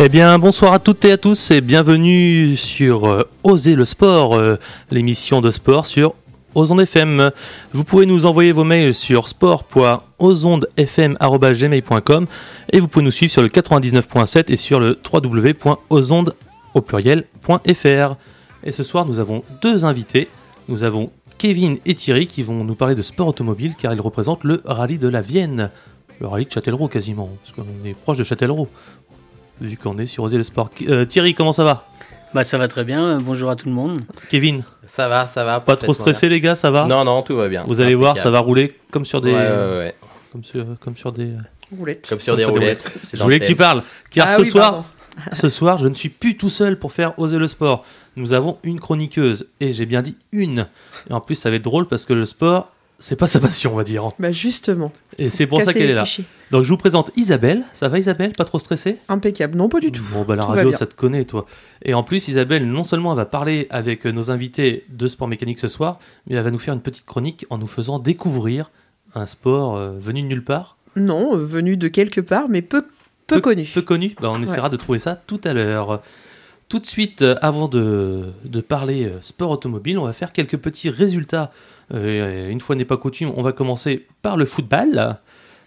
Eh bien, bonsoir à toutes et à tous et bienvenue sur euh, Oser le sport, euh, l'émission de sport sur Ozonde FM. Vous pouvez nous envoyer vos mails sur sport.ozondefm.gmail.com et vous pouvez nous suivre sur le 99.7 et sur le www.ozonde au pluriel.fr. Et ce soir, nous avons deux invités. Nous avons Kevin et Thierry qui vont nous parler de sport automobile car ils représentent le rallye de la Vienne. Le rallye de Châtellerault quasiment, parce qu'on est proche de Châtellerault vu qu'on est sur Oser le Sport. Euh, Thierry, comment ça va? Bah ça va très bien, bonjour à tout le monde. Kevin? Ça va, ça va. Pas trop stressé les gars, ça va? Non, non, tout va bien. Vous allez voir, ça va rouler comme sur des... Ouais, ouais, ouais. Comme, sur, comme sur des... Roulettes. Comme sur des roulettes. Je voulais que tu parles, car Ah ce oui, soir... pardon. Ce soir, je ne suis plus tout seul pour faire oser le sport. Nous avons une chroniqueuse, et j'ai bien dit une. Et en plus, ça va être drôle parce que le sport, c'est pas sa passion, on va dire. Bah justement. Et c'est pour ça qu'elle est là. clichés. Donc je vous présente Isabelle. Ça va Isabelle? Pas trop stressée? Impeccable. Non, pas du tout. Bon, bah la Tout radio, ça te connaît, toi. Et en plus, Isabelle, non seulement elle va parler avec nos invités de sport mécanique ce soir, mais elle va nous faire une petite chronique en nous faisant découvrir un sport euh, venu de nulle part, Non, euh, venu de quelque part, mais peu, peu, connu. peu connu. Bah, on essaiera de trouver ça tout à l'heure. Tout de suite, euh, avant de, de parler sport automobile, on va faire quelques petits résultats. Euh, une fois n'est pas coutume, on va commencer par le football.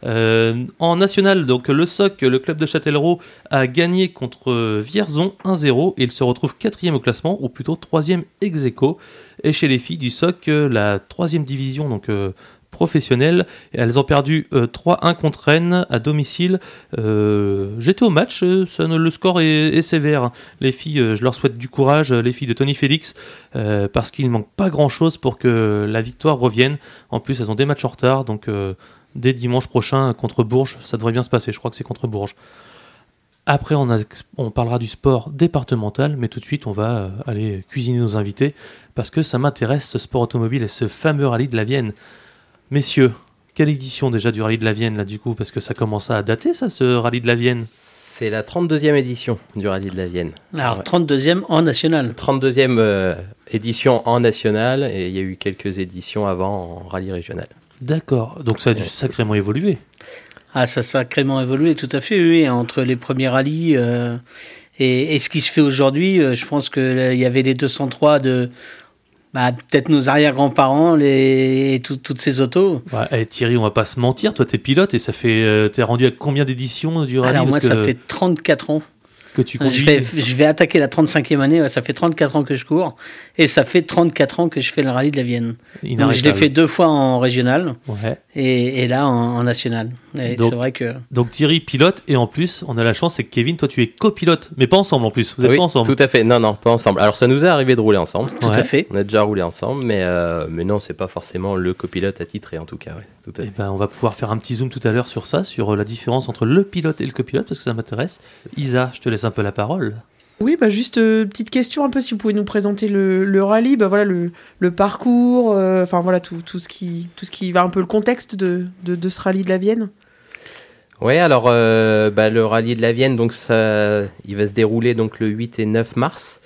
Euh, en national, donc le SOC, le club de Châtellerault, a gagné contre Vierzon 1-0 et il se retrouve quatrième au classement, ou plutôt troisième ex aequo. Et chez les filles du SOC, la troisième division, donc euh, professionnelle, elles ont perdu euh, 3-1 contre Rennes à domicile. Euh, J'étais au match, euh, le score est, sévère. Les filles, euh, je leur souhaite du courage, euh, les filles de Tony Félix, euh, parce qu'il ne manque pas grand-chose pour que la victoire revienne. En plus, elles ont des matchs en retard, donc euh, dès dimanche prochain contre Bourges, ça devrait bien se passer. Je crois que c'est contre Bourges. Après, on, on parlera du sport départemental, mais tout de suite, on va euh, aller cuisiner nos invités, parce que ça m'intéresse, ce sport automobile et ce fameux rallye de la Vienne. Messieurs, quelle édition déjà du rallye de la Vienne, là, du coup Parce que ça commence à dater, ça, ce rallye de la Vienne C'est la 32e édition du rallye de la Vienne. Alors Ouais. 32e en national. 32e euh, édition en national et il y a eu quelques éditions avant en rallye régional. D'accord, donc ça a dû Ouais. sacrément évoluer. Ah ça a sacrément évolué tout à fait, oui, entre les premiers rallyes euh, et, et ce qui se fait aujourd'hui. euh, je pense qu'il y avait les 203 de bah, peut-être nos arrière-grands-parents les, et tout- toutes ces autos. Ouais, eh, Thierry, on va pas se mentir, toi t'es pilote et ça fait. euh, T'es rendu à combien d'éditions du rallye? Alors moi ça que, fait 34 ans. que tu Je conduis vais, je vais attaquer la 35e année, ouais, ça fait 34 ans que je cours et ça fait 34 ans que je fais le rallye de la Vienne. Donc, je l'ai fait deux fois en régional Ouais. et, et là en, en national. Et Donc- C'est vrai que Donc Thierry pilote et en plus on a la chance c'est que Kevin toi tu es copilote mais pas ensemble en plus vous êtes oui, pas ensemble tout à fait. Non, non, pas ensemble. Alors ça nous est arrivé de rouler ensemble. tout Ouais. à fait. On a déjà roulé ensemble, mais, euh, mais non, c'est pas forcément le copilote attitré en tout cas. ouais, tout à Eh fait. ben, on va pouvoir faire un petit zoom tout à l'heure sur ça sur euh, la différence entre le pilote et le copilote parce que ça m'intéresse Isa je te laisse un peu la parole Oui, bah juste euh, petite question un peu si vous pouvez nous présenter le, le rallye, bah voilà le, le parcours, euh, enfin voilà tout, tout ce qui tout ce qui va un peu le contexte de, de, de ce rallye de la Vienne. Ouais, alors euh, bah, le rallye de la Vienne, donc ça, il va se dérouler donc le 8 et 9 mars.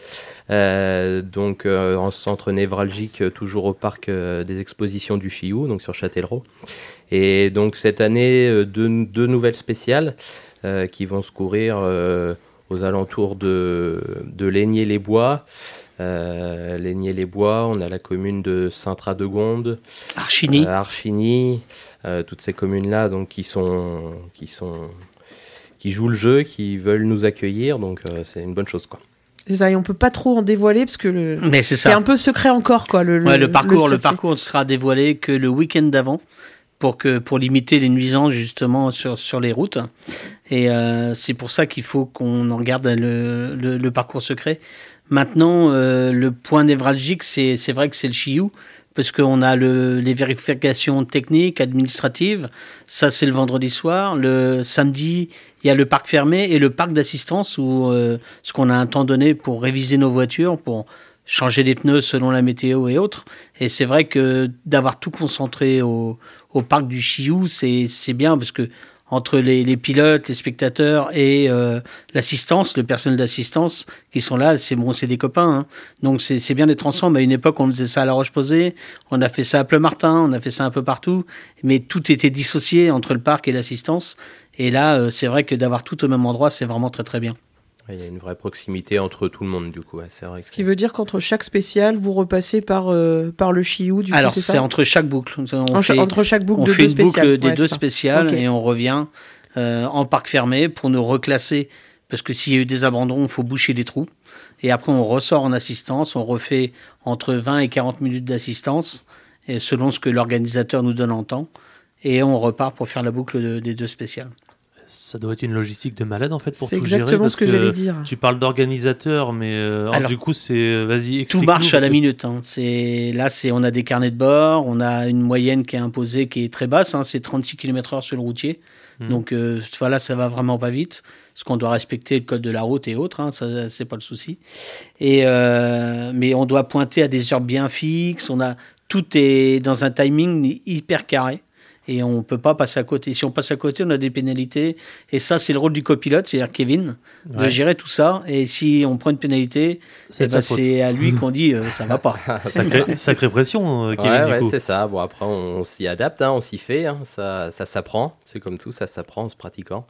Euh, donc euh, en centre névralgique, euh, toujours au parc euh, des expositions du Chiou, donc sur Châtellerault. Et donc cette année, euh, deux, deux nouvelles spéciales qui vont se courir aux alentours de, de Laigné-les-Bois. Euh, Laigné-les-Bois, on a la commune de Saint-Radegonde, Archini. euh, Archigny, euh, toutes ces communes-là, donc qui sont, qui sont, qui jouent le jeu, qui veulent nous accueillir, donc euh, c'est une bonne chose, quoi. C'est ça, et on peut pas trop en dévoiler parce que le Mais c'est c'est ça. un peu secret encore quoi le, Ouais, le parcours, le, parcours ne sera dévoilé que le week-end d'avant pour que pour limiter les nuisances justement sur sur les routes. Et euh, c'est pour ça qu'il faut qu'on en garde le, le, le parcours secret. Maintenant, euh, le point névralgique, c'est vrai que c'est le Chiou parce qu'on a le, les vérifications techniques, administratives. Ça, c'est le vendredi soir. Le samedi, il y a le parc fermé et le parc d'assistance où euh, ce qu'on a un temps donné pour réviser nos voitures, pour changer les pneus selon la météo et autres. Et c'est vrai que d'avoir tout concentré au, au parc du Chiou, c'est bien parce que entre les, les pilotes, les spectateurs et euh, l'assistance, le personnel d'assistance qui sont là, c'est bon, c'est des copains. hein. Donc c'est bien d'être ensemble. À une époque, on faisait ça à La Roche-Posay, on a fait ça à Pleumartin, on a fait ça un peu partout, mais tout était dissocié entre le parc et l'assistance. Et là, euh, c'est vrai que d'avoir tout au même endroit, c'est vraiment très très bien. Il y a une vraie proximité entre tout le monde, du coup. ouais, c'est vrai. Ce qui veut dire qu'entre chaque spécial, vous repassez par, euh, par le Chiou, du Alors coup, c'est entre chaque boucle. On En cha- fait, Entre chaque boucle on de fait deux une boucle des deux ça. spéciales et on revient euh, en parc fermé pour nous reclasser. Parce que s'il y a eu des abandons, il faut boucher les trous. Et après, on ressort en assistance. On refait entre 20 et 40 minutes d'assistance, et selon ce que l'organisateur nous donne en temps. Et on repart pour faire la boucle de- des deux spéciales. Ça doit être une logistique de malade en fait pour C'est tout gérer. exactement parce ce que, j'allais dire. Tu parles d'organisateur, mais euh, alors, Alors, du coup, c'est. euh, Vas-y, Tout marche à la que- minute. hein. C'est là, c'est on a des carnets de bord, on a une moyenne qui est imposée, qui est très basse. hein. C'est 36 km/h sur le routier. Mhm. Donc euh, voilà, ça va vraiment pas vite. Parce qu'on doit respecter le code de la route et autres. Hein. Ça, c'est pas le souci. Et euh, mais on doit pointer à des heures bien fixes. On a tout est dans un timing hyper carré. Et on peut pas passer à côté. Si on passe à côté, on a des pénalités. Et ça, c'est le rôle du copilote, c'est-à-dire Kevin, de gérer tout ça. Et si on prend une pénalité, C'est eh ben, à lui qu'on dit euh, ça va pas. Sacrée, sacrée pression, euh, Kevin, ouais, du ouais, coup. c'est ça. Bon, après, on, on s'y adapte, hein, on s'y fait. hein, ça, ça s'apprend. C'est comme tout, ça s'apprend en se pratiquant.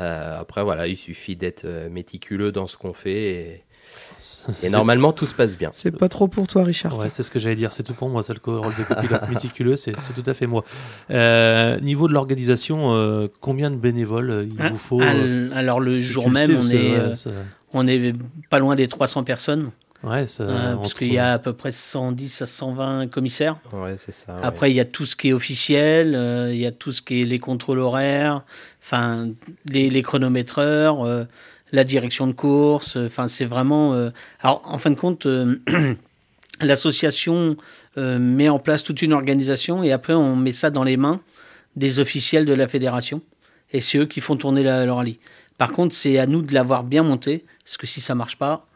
Euh, après, voilà, il suffit d'être euh, méticuleux dans ce qu'on fait et, et normalement, tout se passe bien. C'est pas trop pour toi, Richard. Ouais, c'est ce que j'allais dire, c'est tout pour moi, ça le rôle de copilote méticuleux, c'est c'est tout à fait moi. Euh, niveau de l'organisation, euh, combien de bénévoles euh, il Hein vous faut euh, Al- Alors le si jour le même, sais, on est, ouais, ça- on est pas loin des 300 personnes, ouais, ça- euh, parce qu'il y a à peu près 110 à 120 commissaires. Ouais, c'est ça. Après, il y a tout ce qui est officiel, euh, il y a tout ce qui est les contrôles horaires, enfin les, les chronométreurs, euh, la direction de course. euh, Enfin, c'est vraiment. euh, Alors, en fin de compte, euh, l'association met en place toute une organisation et après, on met ça dans les mains des officiels de la fédération et c'est eux qui font tourner la, le. Par contre, c'est à nous de l'avoir bien monté parce que si ça marche pas,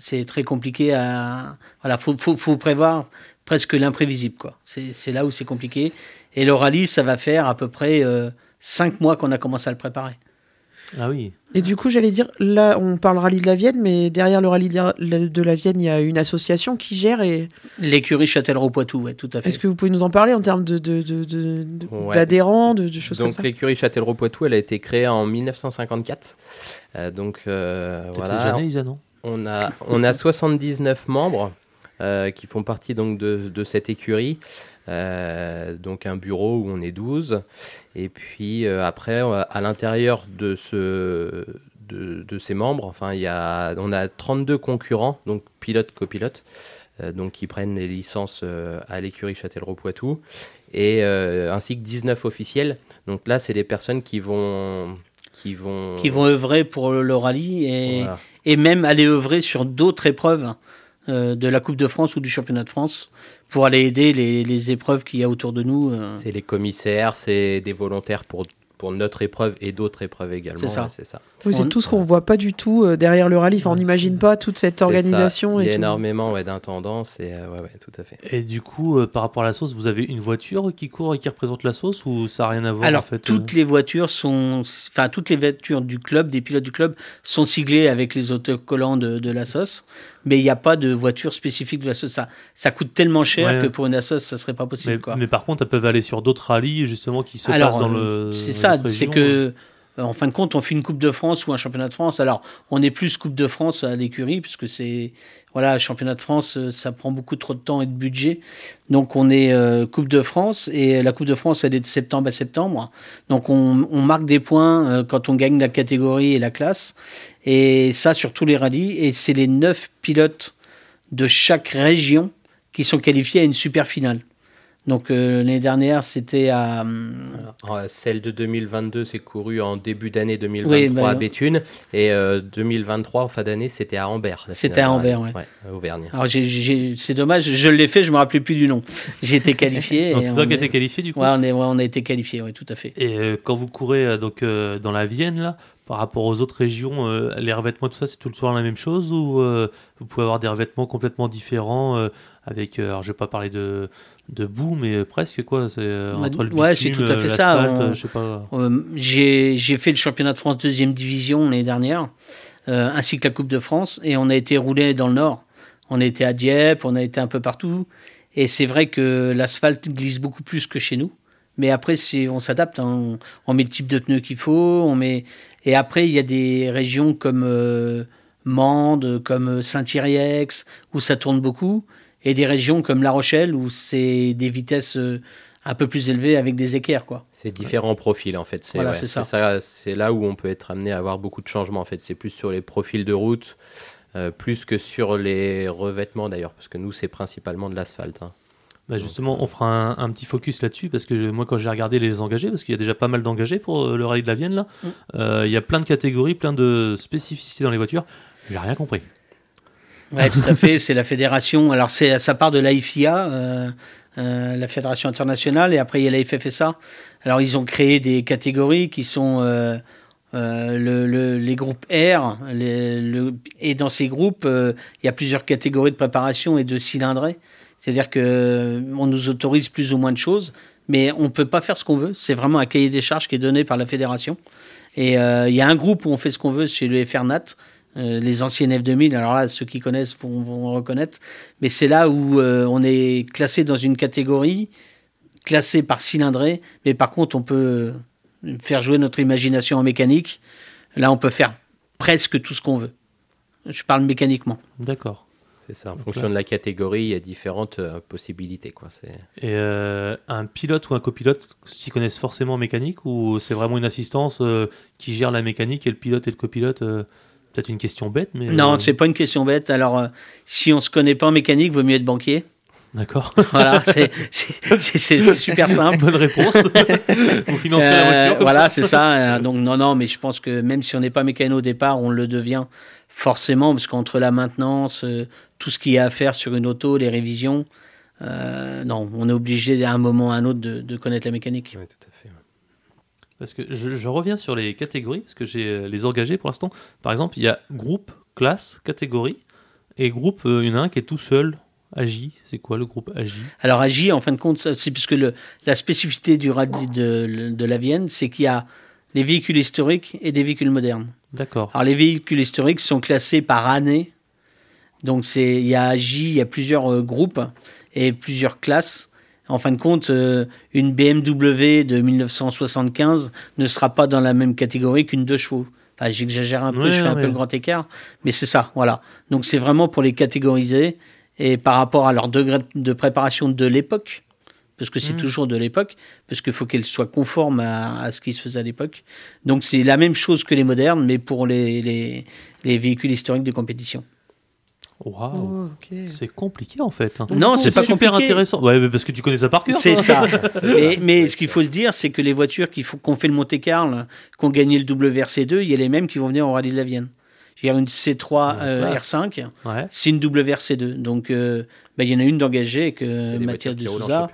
c'est très compliqué à. Voilà, faut, faut, prévoir presque l'imprévisible, quoi. C'est là où c'est compliqué. Et le rallye, ça va faire à peu près cinq mois qu'on a commencé à le préparer. Ah oui, Et du coup, j'allais dire, là, on parle rallye de la Vienne, mais derrière le rallye de la- Vienne, il y a une association qui gère. Et L'écurie Châtellerault-Poitou, ouais, tout à fait. est-ce que vous pouvez nous en parler en termes de, de, de- de- de- Ouais. d'adhérents, de, de choses comme Donc ça l'écurie Châtellerault-Poitou, elle a été créée en 1954. Euh, donc euh, voilà, les années, Isa, non on a, on a 79 membres euh, qui font partie donc de, de cette écurie. Euh, donc un bureau où on est 12. Et puis euh, après, euh, à l'intérieur de, ce, de, de ces membres, enfin, il y a, on a 32 concurrents, donc pilotes, copilotes, euh, donc qui prennent les licences à l'écurie Châtellerault-Poitou, et ainsi que 19 officiels. Donc là, c'est des personnes qui vont... Qui vont, Qui vont œuvrer pour le, rallye et, Voilà. et même aller œuvrer sur d'autres épreuves de la Coupe de France ou du Championnat de France pour aller aider les, les épreuves qu'il y a autour de nous. euh. C'est les commissaires, c'est des volontaires pour, pour notre épreuve et d'autres épreuves également. C'est ça. C'est ça. Oui, c'est On- tout ce qu'on voit pas du tout euh, derrière le rallye. Enfin, on n'imagine pas toute cette ça. organisation. Il y a tout. énormément ouais, d'intendances et euh, ouais, ouais, tout à fait. Et du coup, euh, par rapport à la sauce, vous avez une voiture qui court et qui représente la sauce ou ça n'a rien à voir Alors, en fait euh toutes les voitures sont, enfin, toutes les voitures du club, des pilotes du club, sont siglées avec les autocollants de, de la sauce, mais il n'y a pas de voiture spécifique de la sauce. Ça, ça coûte tellement cher Ouais. que pour une sauce, ça serait pas possible, mais, quoi. mais par contre, elles peuvent aller sur d'autres rallyes justement qui se Alors, passent dans euh, le. c'est ça, c'est que, euh, en fin de compte, on fait une Coupe de France ou un Championnat de France. Alors, on est plus Coupe de France à l'écurie, puisque c'est, voilà, Championnat de France, euh, ça prend beaucoup trop de temps et de budget. Donc, on est euh, Coupe de France, et la Coupe de France, elle est de septembre à septembre. Donc, on, marque des points euh, quand on gagne la catégorie et la classe. Et ça, sur tous les rallyes. Et c'est les neuf pilotes de chaque région qui sont qualifiés à une super finale. Donc, euh, l'année dernière, c'était à. hum, Euh, celle de 2022 s'est courue en début d'année 2023 Oui, bah, à Béthune et euh, 2023 en fin d'année c'était à Ambert. C'était à Ambert, ouais. à Auvergne. Alors c'est dommage, je l'ai fait, je me rappelais plus du nom. J'ai été qualifié. Donc c'est on toi qui as est- été qualifié du coup. Ouais, on, est, ouais, on a été qualifié, ouais, tout à fait. Et euh, quand vous courez euh, donc euh, dans la Vienne là, par rapport aux autres régions, euh, les revêtements tout ça, c'est tout le temps la même chose ou euh, vous pouvez avoir des revêtements complètement différents euh, avec, euh, alors je vais pas parler de de boue, mais presque quoi, c'est euh, Ouais, entre le ouais, bitume, c'est tout à fait ça, on- euh, je sais pas. J'ai j'ai fait le championnat de France deuxième division l'année dernière, euh, ainsi que la Coupe de France, et on a été roulé dans le Nord. On a été à Dieppe, on a été un peu partout, et c'est vrai que l'asphalte glisse beaucoup plus que chez nous, Mais après, c'est, on s'adapte. hein. On, on met le type de pneu qu'il faut. On met... Et après, il y a des régions comme euh, Mende, comme Saint-Iriex, où ça tourne beaucoup. Et des régions comme La Rochelle, où c'est des vitesses euh, un peu plus élevées avec des équerres. Quoi. C'est différents profils en fait. C'est Voilà, ouais, c'est ça. c'est là où on peut être amené à avoir beaucoup de changements en fait. C'est plus sur les profils de route, euh, plus que sur les revêtements d'ailleurs, parce que nous c'est principalement de l'asphalte. hein. Bah justement, on fera un, un petit focus là-dessus parce que je- moi, quand j'ai regardé les engagés, parce qu'il y a déjà pas mal d'engagés pour euh, le rallye de la Vienne là, Mm. euh, il y a plein de catégories, plein de spécificités dans les voitures. J'ai rien compris. Ouais, tout à fait. C'est la fédération. Alors, c'est, ça part de l'AIFIA, euh, euh, la fédération internationale, et après, il y a la FFSA. Alors, ils ont créé des catégories qui sont euh, le, le- les groupes R. et dans ces groupes, il y a plusieurs catégories de préparation et de cylindrée. C'est-à-dire que on nous autorise plus ou moins de choses, mais on peut pas faire ce qu'on veut. C'est vraiment un cahier des charges qui est donné par la fédération. Et il y a un groupe où on fait ce qu'on veut, c'est le FRNAT, euh, les anciennes F2000. Alors là, ceux qui connaissent vont, vont reconnaître. Mais c'est là où euh, on est classé dans une catégorie, classé par cylindrée. Mais par contre, on peut faire jouer notre imagination en mécanique. Là, on peut faire presque tout ce qu'on veut. Je parle mécaniquement. D'accord. C'est ça. En Donc fonction là- de la catégorie, il y a différentes euh, possibilités. Quoi. C'est... Et euh, un pilote ou un copilote s'y connaissent forcément en mécanique ou c'est vraiment une assistance euh, qui gère la mécanique et le pilote et le copilote euh, Peut-être une question bête, mais. Non, euh, c'est pas une question bête. Alors, euh, si on se connaît pas en mécanique, vaut mieux être banquier. D'accord. Voilà, c'est- super simple. Bonne réponse. Vous financez la Euh, voiture. voilà, c'est ça. Donc non, non, mais je pense que même si on n'est pas mécano au départ, on le devient forcément parce qu'entre la maintenance, euh, tout ce qu'il y a à faire sur une auto, les révisions, euh, non, on est obligé à un moment ou à un autre de, de connaître la mécanique. Ouais, tout à fait. Parce que je, je reviens sur les catégories, parce que j'ai euh, les engagés pour l'instant. Par exemple, il y a groupe, classe, catégorie. Et groupe, euh, il y en a un qui est tout seul. Agi, c'est quoi le groupe Agi Alors Agi, en fin de compte, c'est puisque le, la spécificité du rallye de, de la Vienne, c'est qu'il y a les véhicules historiques et des véhicules modernes. D'accord. Alors les véhicules historiques sont classés par année. Donc il y a Agi, il y a plusieurs euh, groupes et plusieurs classes. En fin de compte, euh, une BMW de 1975 ne sera pas dans la même catégorie qu'une deux chevaux. Enfin, j'exagère un peu, Ouais, je fais un ouais. peu le grand écart, mais c'est ça, voilà. Donc c'est vraiment pour les catégoriser et par rapport à leur degré de préparation de l'époque, parce que c'est Mm. toujours de l'époque, parce qu'il faut qu'elle soit conforme à, à ce qui se faisait à l'époque. Donc c'est la même chose que les modernes, mais pour les, les, les véhicules historiques de compétition. Waouh. Oh. C'est compliqué en fait. hein. Non, c'est pas super compliqué. intéressant. Ouais, mais parce que tu connais ça par cœur. C'est ça. mais, mais ce qu'il faut se dire, c'est que les voitures qui font- qu'on fait le Monte-Carlo, qui ont gagné le WRC2, il y a les mêmes qui vont venir au Rallye de la Vienne. Il y a une C3 euh, classe. R5, Ouais. c'est une WRC2. Donc, euh, bah, il y en a une d'engagée avec C'est euh, Mathias de Souza.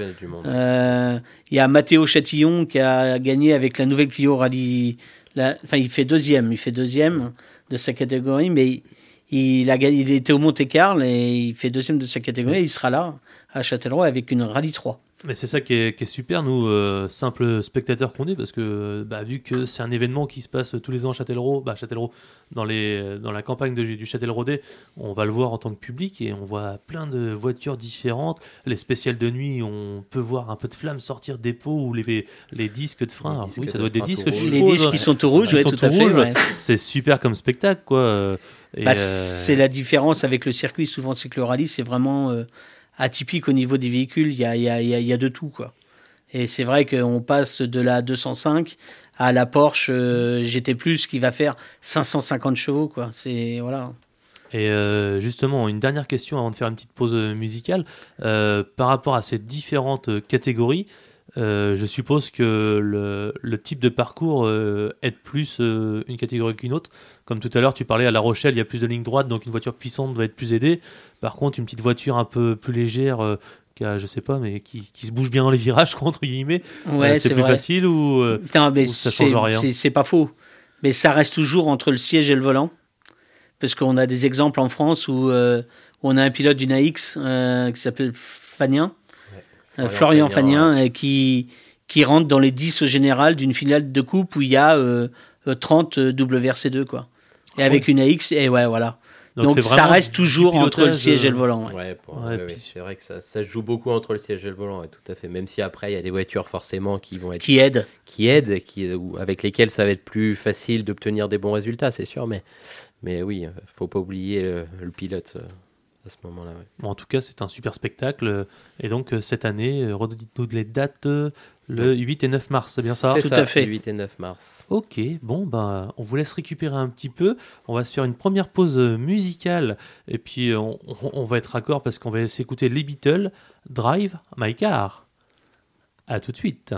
Euh, Il y a Matteo Chatillon qui a gagné avec la nouvelle Clio Rallye. la- Enfin, il fait deuxième. Il fait deuxième de sa catégorie, mais il a. Il était au Monte Carlo et il fait deuxième de sa catégorie. il sera là à Châtellerault avec une Rallye 3. Mais c'est ça qui est, qui est super, nous, euh, simples spectateurs qu'on est, parce que bah, vu que c'est un événement qui se passe tous les ans à Châtellerault, bah, Châtellerault dans, les, dans la campagne de- du Châtelleraudais, on va le voir en tant que public et on voit plein de voitures différentes. Les spéciales de nuit, on peut voir un peu de flammes sortir des pots ou les, les disques de frein. Les disques oui, ça doit être des disques, je. Les disques qui sont tout rouges, ouais, tout à fait. ouais. C'est super comme spectacle, quoi. Bah, euh, C'est la différence avec le circuit. Souvent, c'est que le rallye, c'est vraiment euh, atypique au niveau des véhicules. Il y a, y a- y a- de tout, quoi. Et c'est vrai qu'on passe de la 205 à la Porsche euh, GT+, qui va faire 550 chevaux, quoi. C'est voilà. Et euh, justement, une dernière question avant de faire une petite pause musicale. Euh, par rapport à ces différentes catégories, euh, je suppose que le, le type de parcours euh, aide plus euh, une catégorie qu'une autre. Comme tout à l'heure, tu parlais à La Rochelle, il y a plus de lignes droites, donc une voiture puissante va être plus aidée. Par contre, une petite voiture un peu plus légère, euh, qui a, je sais pas, mais qui, qui se bouge bien dans les virages, entre guillemets, Ouais, c'est plus vrai. facile ou Putain, mais ou ça change rien. c'est- pas faux. Mais ça reste toujours entre le siège et le volant. Parce qu'on a des exemples en France où euh, on a un pilote d'une AX qui s'appelle Fagnin, euh, Florian Florian Fagnin, Fagnin, euh, qui, qui rentre dans les 10 au général d'une finale de coupe où il y a euh, euh, 30 WRC2. Quoi. Et avec une AX, et ouais, voilà. Donc, ça reste toujours entre le siège et euh, le volant. ouais. Ouais, pour- Ouais, ouais, puis- ouais, c'est vrai que ça, ça se joue beaucoup entre le siège et le volant, ouais, tout à fait. Même si après, il y a des voitures forcément qui vont être Qui aide. qui aident, qui, ou avec lesquelles ça va être plus facile d'obtenir des bons résultats, c'est sûr. Mais, mais oui, euh, faut pas oublier le, le pilote euh, à ce moment-là. ouais. Bon, en tout cas, c'est un super spectacle. Et donc, euh, cette année, euh, redites-nous les dates euh, le 8 et 9 mars, c'est bien ça C'est Tout ça, à fait. le 8 et 9 mars. Ok, bon, ben, on vous laisse récupérer un petit peu. On va se faire une première pause musicale. Et puis, on, on- on va être raccord parce qu'on va s'écouter les Beatles, Drive My Car. À tout de suite.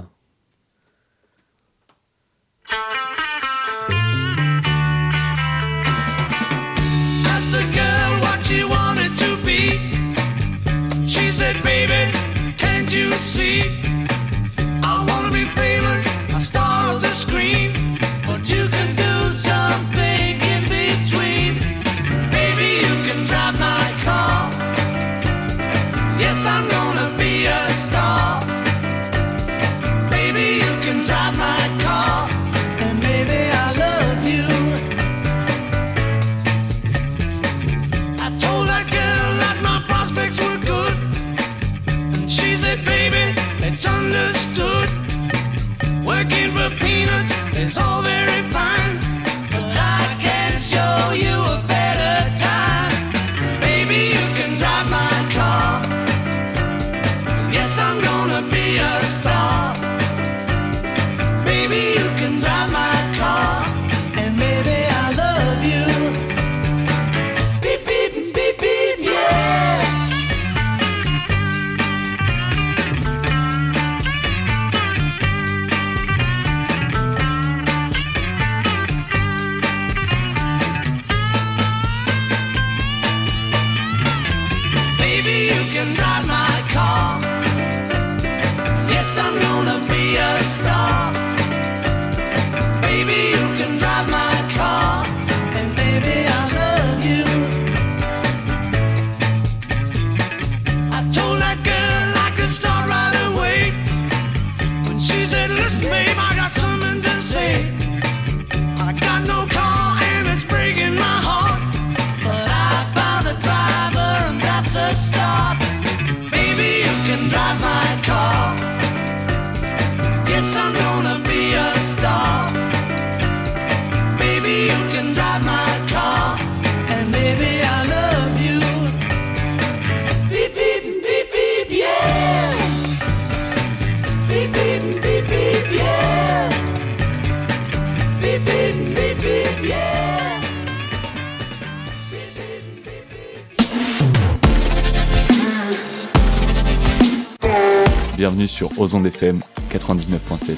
Bienvenue sur Ozon FM 99.7.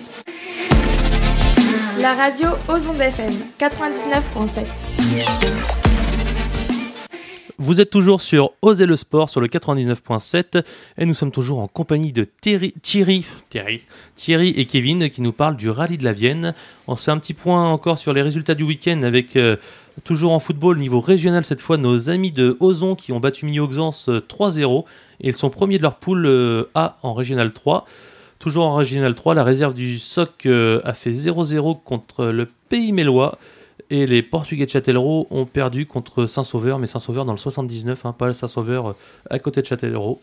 La radio Ozon FM 99.7. Vous êtes toujours sur Oser le sport sur le 99.7 et nous sommes toujours en compagnie de Thierry, Thierry, Thierry, Thierry et Kevin qui nous parlent du rallye de la Vienne. On se fait un petit point encore sur les résultats du week-end avec euh, toujours en football niveau régional cette fois nos amis de Ozon qui ont battu euh, 3-0 ils sont premiers de leur poule euh, A en régional 3. Toujours en régional 3, la réserve du SOC euh, a fait 0-0 contre le Pays Mélois. Et les Portugais de Châtellerault ont perdu contre Saint-Sauveur, mais Saint-Sauveur dans le 79, hein, pas Saint-Sauveur euh, à côté de Châtellerault.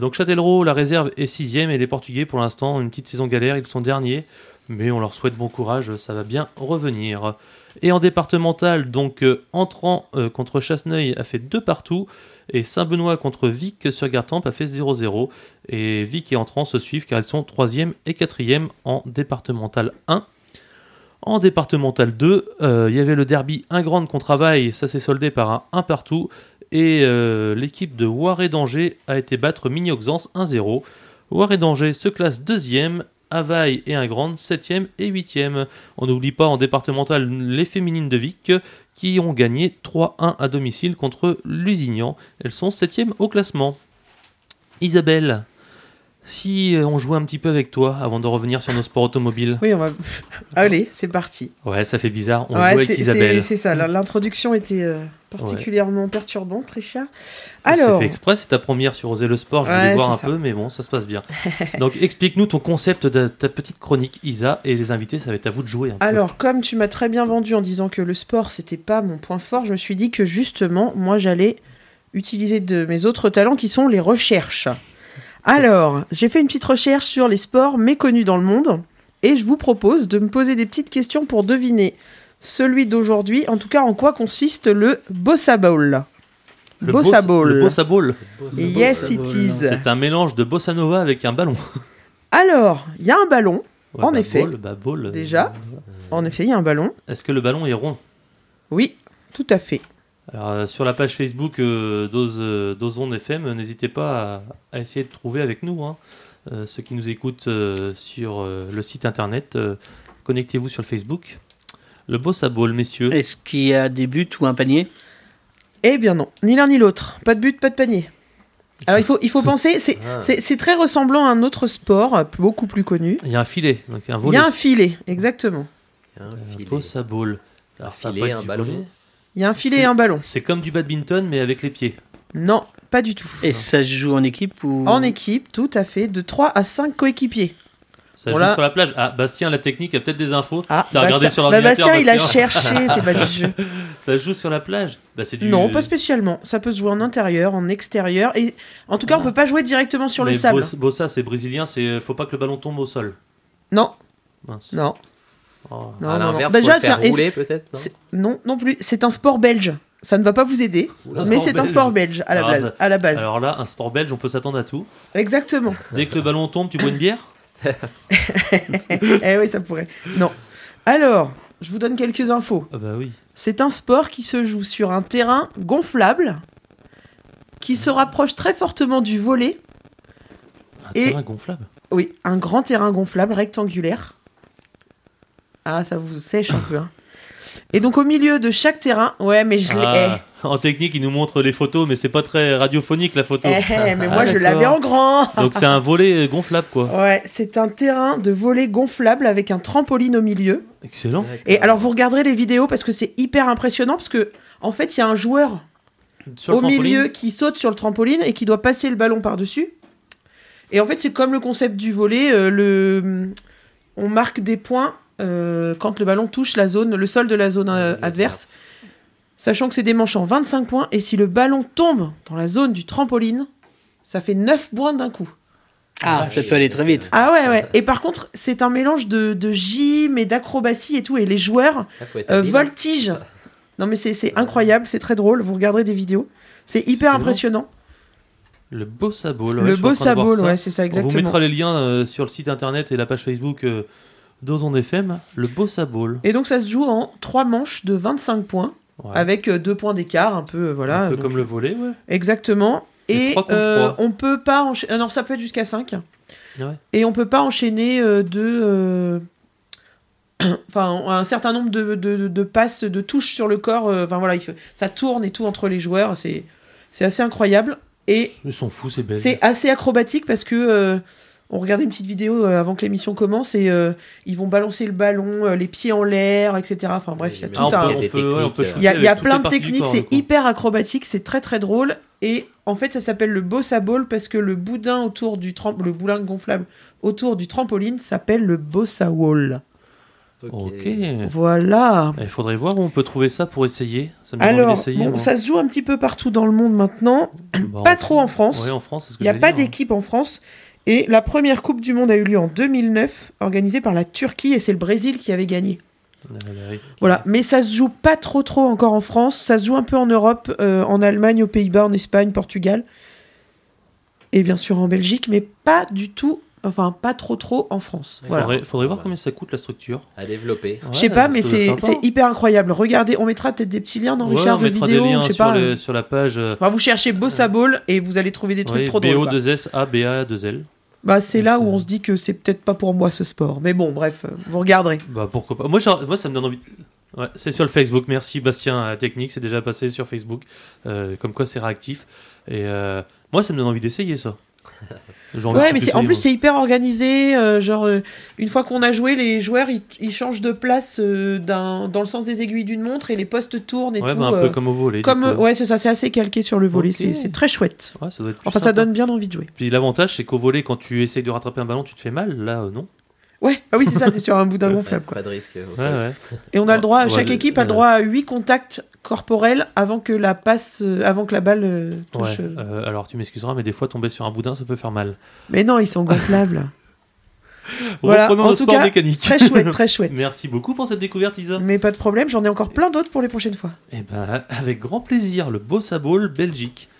Donc Châtellerault, la réserve est sixième et les Portugais, pour l'instant, une petite saison galère, ils sont derniers, mais on leur souhaite bon courage, ça va bien revenir. Et en départemental, donc Entrant contre Chasseneuil a fait deux partout, et Saint-Benoît contre Vic sur Gartempe a fait 0-0. Et Vic et Entrant se suivent car ils sont troisième et quatrième en départemental 1. En départemental 2, euh, il y avait le derby Ingrande contre Travail, ça s'est soldé par un 1 partout. Et euh, l'équipe de Loire d'Angers a été battre Mini-Auxance 1-0. Loire d'Angers se classe deuxième, Availle et Ingrande 7e et 8e. On n'oublie pas en départemental les féminines de Vic qui ont gagné 3-1 à domicile contre Lusignan. Elles sont 7e au classement. Isabelle, Si euh, on jouait un petit peu avec toi avant de revenir sur nos sports automobiles. Oui, on va. Allez, c'est parti. Ouais, ça fait bizarre. On Ouais, joue avec c'est- Isabelle. c'est c'est ça. L'introduction était euh, particulièrement perturbante, Richard. C'est Alors, fait exprès, c'est ta première sur Oser le sport. Je voulais Ouais, voir un c'est ça. peu, mais bon, ça se passe bien. Donc, explique-nous ton concept de ta petite chronique, Isa, et les invités, ça va être à vous de jouer. un peu. alors, comme tu m'as très bien vendu en disant que le sport c'était pas mon point fort, je me suis dit que justement, moi, j'allais utiliser de mes autres talents qui sont les recherches. Alors, j'ai fait une petite recherche sur les sports méconnus dans le monde et je vous propose de me poser des petites questions pour deviner celui d'aujourd'hui, en tout cas en quoi consiste le Bossa Ball. le Bossa boss- Ball. Le Bossa Ball. Yes, it is. C'est un mélange de bossa nova avec un ballon. Alors, il y a un ballon. Ouais, En bah, effet. ball, bah, ball, euh, Déjà. En effet, il y a un ballon. Est-ce que le ballon est rond? Oui, tout à fait. Alors, euh, sur la page Facebook euh, d'Ose euh, d'Ozone FM, euh, n'hésitez pas à, à essayer de trouver avec nous. hein. Euh, ceux qui nous écoutent euh, sur euh, le site internet, euh, connectez-vous sur le Facebook. Le Bossa Ball, messieurs. Est-ce qu'il y a des buts ou un panier? Eh bien non, ni l'un ni l'autre. Pas de but, pas de panier. Alors il faut, il faut penser, c'est Ah. c'est- très ressemblant à un autre sport, beaucoup plus connu. Il y a un filet, donc un Il y a un filet, exactement. Un Un filet. Bossa Ball. Alors, ça va filet, un ballon. Il y a un filet et un ballon. C'est comme du badminton, mais avec les pieds. Non, pas du tout. Et ça se joue en équipe ou En équipe, tout à fait, de 3 à 5 coéquipiers. Ça Voilà. joue sur la plage. Ah, Bastien, la technique, a peut-être des infos. Ah, T'as regardé Bastien, sur bah, l'ordinateur, Bastien, il a cherché, c'est pas du jeu. Ça joue sur la plage bah, c'est du... Non, pas spécialement. Ça peut se jouer en intérieur, en extérieur. Et en tout cas, on Ah. peut pas jouer directement sur le Mais sable. Boss- Bossa, c'est brésilien, c'est faut pas que le ballon tombe au sol. Non, Mince. non, Oh. non, à non, non. l'inverse, Déjà, faire rouler peut-être. non non, non plus. C'est un sport belge. Ça ne va pas vous aider, Un mais c'est un sport belge à la, Alors, base, à la base. Alors là, un sport belge, on peut s'attendre à tout. Exactement. Dès que le ballon tombe, tu bois une bière? Eh oui, ça pourrait. Non. Alors, je vous donne quelques infos. Ah bah oui. C'est un sport qui se joue sur un terrain gonflable, qui se rapproche très fortement du volet. Un Et- terrain gonflable? Oui, un grand terrain gonflable rectangulaire. Ah, ça vous sèche un peu. hein. Et donc au milieu de chaque terrain, ouais, mais je l'ai. Ah, en technique, il nous montre les photos, mais c'est pas très radiophonique la photo. Eh, eh, mais moi Ah, je d'accord. l'avais en grand. Donc c'est un volet gonflable quoi. Ouais, c'est un terrain de volet gonflable avec un trampoline au milieu. Excellent. Et alors vous regarderez les vidéos parce que c'est hyper impressionnant parce que en fait il y a un joueur au trampoline, milieu qui saute sur le trampoline et qui doit passer le ballon par-dessus. Et en fait, c'est comme le concept du volet. euh, le... On marque des points euh, quand le ballon touche la zone, le sol de la zone euh, adverse, sachant que c'est des manches en 25 points. Et si le ballon tombe dans la zone du trampoline, ça fait 9 points d'un coup. Ah, ça peut aller très vite. Ah ouais, ouais. Et par contre, c'est un mélange de, de gym et d'acrobatie et tout. Et les joueurs Ah, euh, habile. voltigent. Non, mais c'est c'est incroyable, c'est très drôle. Vous regarderez des vidéos. C'est hyper impressionnant. Le Bossa Ball. ouais, le beau sabot, ouais, c'est ça On vous exactement. mettra les liens euh, sur le site internet et la page Facebook euh, d'Ozon FM. Le Bossa Ball. Et donc ça se joue en trois manches de 25 points, Ouais. avec euh, deux points d'écart, un peu, euh, voilà. un peu donc- comme le volet, ouais. Exactement. Et euh, on peut pas enchaîner. Non, ça peut être jusqu'à 5. Ouais. Et on peut pas enchaîner euh, de. euh, Enfin, un certain nombre de, de- de passes, de touches sur le corps. euh, Enfin voilà, il faut- ça tourne et tout entre les joueurs. C'est assez incroyable. Et Ils sont fous, c'est c'est assez acrobatique parce que euh, on regardait une petite vidéo euh, avant que l'émission commence et euh, ils vont balancer le ballon, euh, les pieds en l'air, etc. Enfin bref, il y a Ah, tout un. Il y a y plein de techniques, c'est hyper acrobatique, c'est très très drôle. Et en fait, ça s'appelle le bossa ball parce que le boudin autour du le boulin gonflable autour du trampoline s'appelle le bossa wall. Ok. Voilà. Il faudrait voir où on peut trouver ça pour essayer. Ça Alors, bon, ça se joue un petit peu partout dans le monde maintenant. Bah, pas trop en France. Ouais, en France, Il n'y a pas hein. d'équipe en France. Et la première Coupe du Monde a eu lieu en 2009, organisée par la Turquie, et c'est le Brésil qui avait gagné. Voilà, mais ça se joue pas trop trop encore en France, ça se joue un peu en Europe, euh, en Allemagne, aux Pays-Bas, en Espagne, Portugal, et bien sûr en Belgique, mais pas du tout, enfin pas trop trop en France. Il Voilà. faudrait, faudrait voir combien ça coûte la structure. À développer. Je sais pas, mais c'est hyper incroyable. Regardez, on mettra peut-être des petits liens dans Ouais, Richard de liens je sais sur, pas. le- sur la page. euh, Enfin, vous cherchez Bossa Ball et vous allez trouver des trucs ouais, trop drôles. quoi. BO2S A BA 2L. Bah, c'est là où on se dit que c'est peut-être pas pour moi ce sport. Mais bon, bref, euh, vous regarderez. Bah pourquoi pas. Moi, moi ça me donne envie. de- Ouais, c'est sur le Facebook. Merci Bastien à la Technique, c'est déjà passé sur Facebook. Euh, comme quoi c'est réactif. Et euh, moi ça me donne envie d'essayer ça. Genre, Ouais, mais en plus c'est hyper organisé. euh, genre, euh, une fois qu'on a joué, les joueurs ils, ils changent de place euh, d'un- dans le sens des aiguilles d'une montre et les postes tournent et ouais, tout. bah, un euh, peu comme au volet. comme ouais, c'est ça, c'est assez calqué sur le volet. C'est- C'est très chouette. Ouais, ça doit être plus Enfin, ça donne bien envie de jouer. Puis l'avantage, c'est qu'au volet, quand tu essayes de rattraper un ballon, tu te fais mal. Là, euh, non? Ouais, ah oui, c'est ça, t'es sur un boudin Ouais, gonflable quoi. Pas de risque. Ouais, ouais. Et on a le droit, chaque équipe a le droit à 8 contacts corporels avant que la passe, euh, avant que la balle euh, touche. Ouais, euh. alors tu m'excuseras, mais des fois tomber sur un boudin, ça peut faire mal. Mais non, ils sont gonflables. Voilà, Reprenons en tout sport cas, mécanique. très chouette, très chouette. Merci beaucoup pour cette découverte, Isa. Mais pas de problème, j'en ai encore plein d'autres pour les prochaines fois. Eh ben, avec grand plaisir, le Bossa Ball Belgique.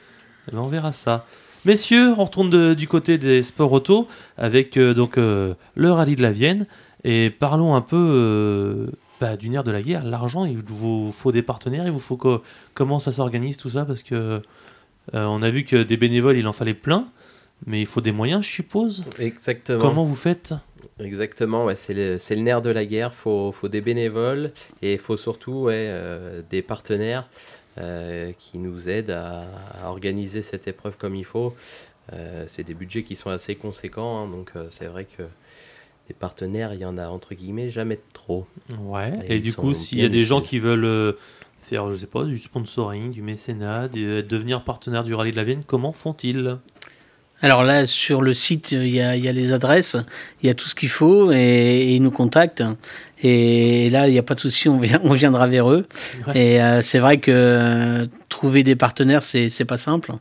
Eh ben, on verra ça. Messieurs, on retourne de- du côté des sports auto avec donc le rallye de la Vienne et parlons un peu bah, du nerf de la guerre. L'argent, il vous faut des partenaires, il vous faut que- comment ça s'organise tout ça parce que euh, on a vu que des bénévoles, il en fallait plein, mais il faut des moyens, je suppose. Exactement. Comment vous faites? Exactement, ouais, c'est le, le nerf de la guerre. Il faut, faut des bénévoles et il faut surtout ouais, euh, des partenaires euh, qui nous aident à, à organiser cette épreuve comme il faut. C'est des budgets qui sont assez conséquents, hein, donc c'est vrai que des partenaires, il y en a entre guillemets jamais trop. Ouais. Et du coup, s'il y a des gens qui veulent euh, faire, je sais pas, du sponsoring, du mécénat, du- devenir partenaire du rallye de la Vienne, comment font-ils? Alors là, sur le site, il y a, il y a les adresses, il y a tout ce qu'il faut et, et ils nous contactent. Et là, il n'y a pas de souci, on, vient- on viendra vers eux. Ouais. Et euh, c'est vrai que euh, trouver des partenaires, c'est c'est pas simple.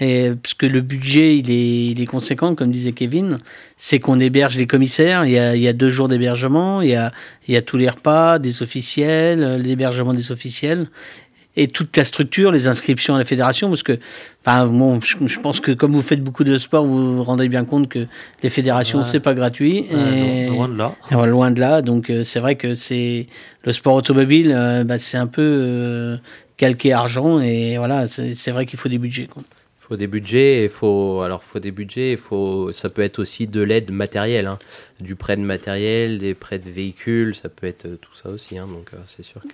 Et, parce que le budget, il est, il est conséquent, comme disait Kevin. C'est qu'on héberge les commissaires. Il y a, il y a deux jours d'hébergement. Il y a, il y a tous les repas des officiels, euh, l'hébergement des officiels et toute la structure, les inscriptions à la fédération, parce que, enfin, bon, je, je pense que comme vous faites beaucoup de sport, vous vous rendez bien compte que les fédérations, Ouais. c'est pas gratuit. Ouais, et- non, Loin de là. et loin de là, donc euh, c'est vrai que c'est le sport automobile, euh, bah, c'est un peu euh, calqué argent et voilà, c'est vrai qu'il faut des budgets. Quoi. Il faut des budgets, il faut alors faut des budgets, faut ça peut être aussi de l'aide matérielle, hein, du prêt de matériel, des prêts de véhicules, ça peut être tout ça aussi, hein, donc c'est sûr que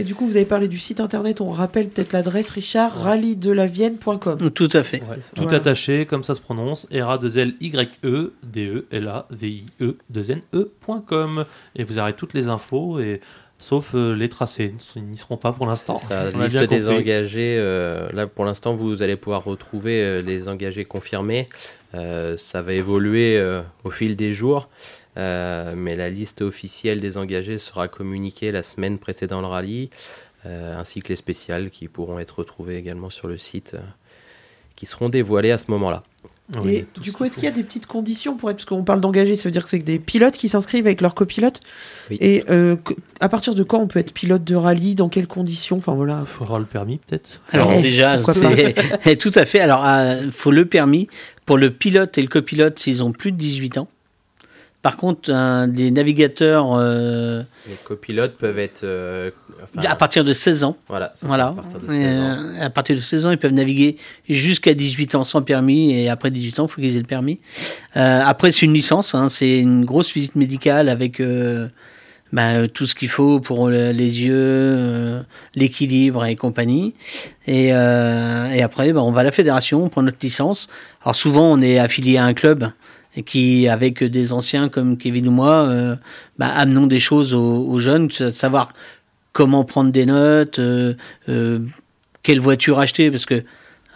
Et du coup, vous avez parlé du site internet, on rappelle peut-être l'adresse richard rallydelavienne.com. Tout à fait. Ouais, tout Voilà. attaché, comme ça se prononce, r a 2 l y e d e l a v i e 2 n e.com et vous aurez toutes les infos et sauf euh, les tracés, ils n'y seront pas pour l'instant. Ça, On a liste des engagés, euh, là pour l'instant vous allez pouvoir retrouver euh, les engagés confirmés. Euh, ça va évoluer euh, au fil des jours, euh, mais la liste officielle des engagés sera communiquée la semaine précédant le rallye, euh, ainsi que les spéciales qui pourront être retrouvées également sur le site, euh, qui seront dévoilées à ce moment-là. Oui, Et du coup, est-ce qu'il y a des petites conditions pour être. Parce qu'on parle d'engager, ça veut dire que c'est des pilotes qui s'inscrivent avec leur copilote. Oui. Et euh, à partir de quand on peut être pilote de rallye Dans quelles conditions? Enfin voilà. faut avoir le permis peut-être. Alors Eh, déjà, c'est tout à fait. Alors, il faut le permis pour le pilote et le copilote s'ils ont plus de 18 ans. Par contre, un des navigateurs euh, Les copilotes peuvent être... euh, enfin, à partir de 16 ans. voilà, Voilà. à partir de Et, 16 ans. euh, à partir de 16 ans, ils peuvent naviguer jusqu'à 18 ans sans permis. Et après 18 ans, il faut qu'ils aient le permis. Euh, après, c'est une licence. hein, c'est une grosse visite médicale avec bah, tout ce qu'il faut pour le- les yeux, l'équilibre et compagnie. Et, et après, bah, on va à la fédération, on prend notre licence. Alors souvent, on est affilié à un club qui, avec des anciens comme Kevin ou moi, euh, bah, amenons des choses aux, jeunes, de savoir comment prendre des notes, euh, euh, quelle voiture acheter, parce que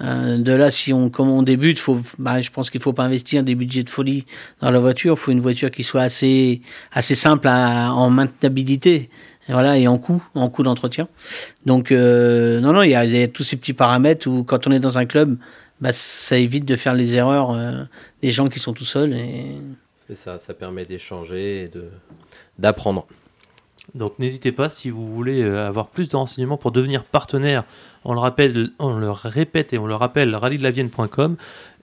euh, de là, si on, comme on débute, faut, bah, je pense qu'il faut pas investir des budgets de folie dans la voiture. Il faut une voiture qui soit assez, assez simple en maintenabilité. Et voilà, et en coût, en coût d'entretien. Donc, non, non, il y, a, il y a tous ces petits paramètres où, quand on est dans un club, bah, ça évite de faire les erreurs des gens qui sont tout seuls. Et... C'est ça, ça permet d'échanger et de d'apprendre. Donc n'hésitez pas si vous voulez euh, avoir plus de renseignements pour devenir partenaire. On le rappelle, on le répète et on le rappelle, rallydelavienne.com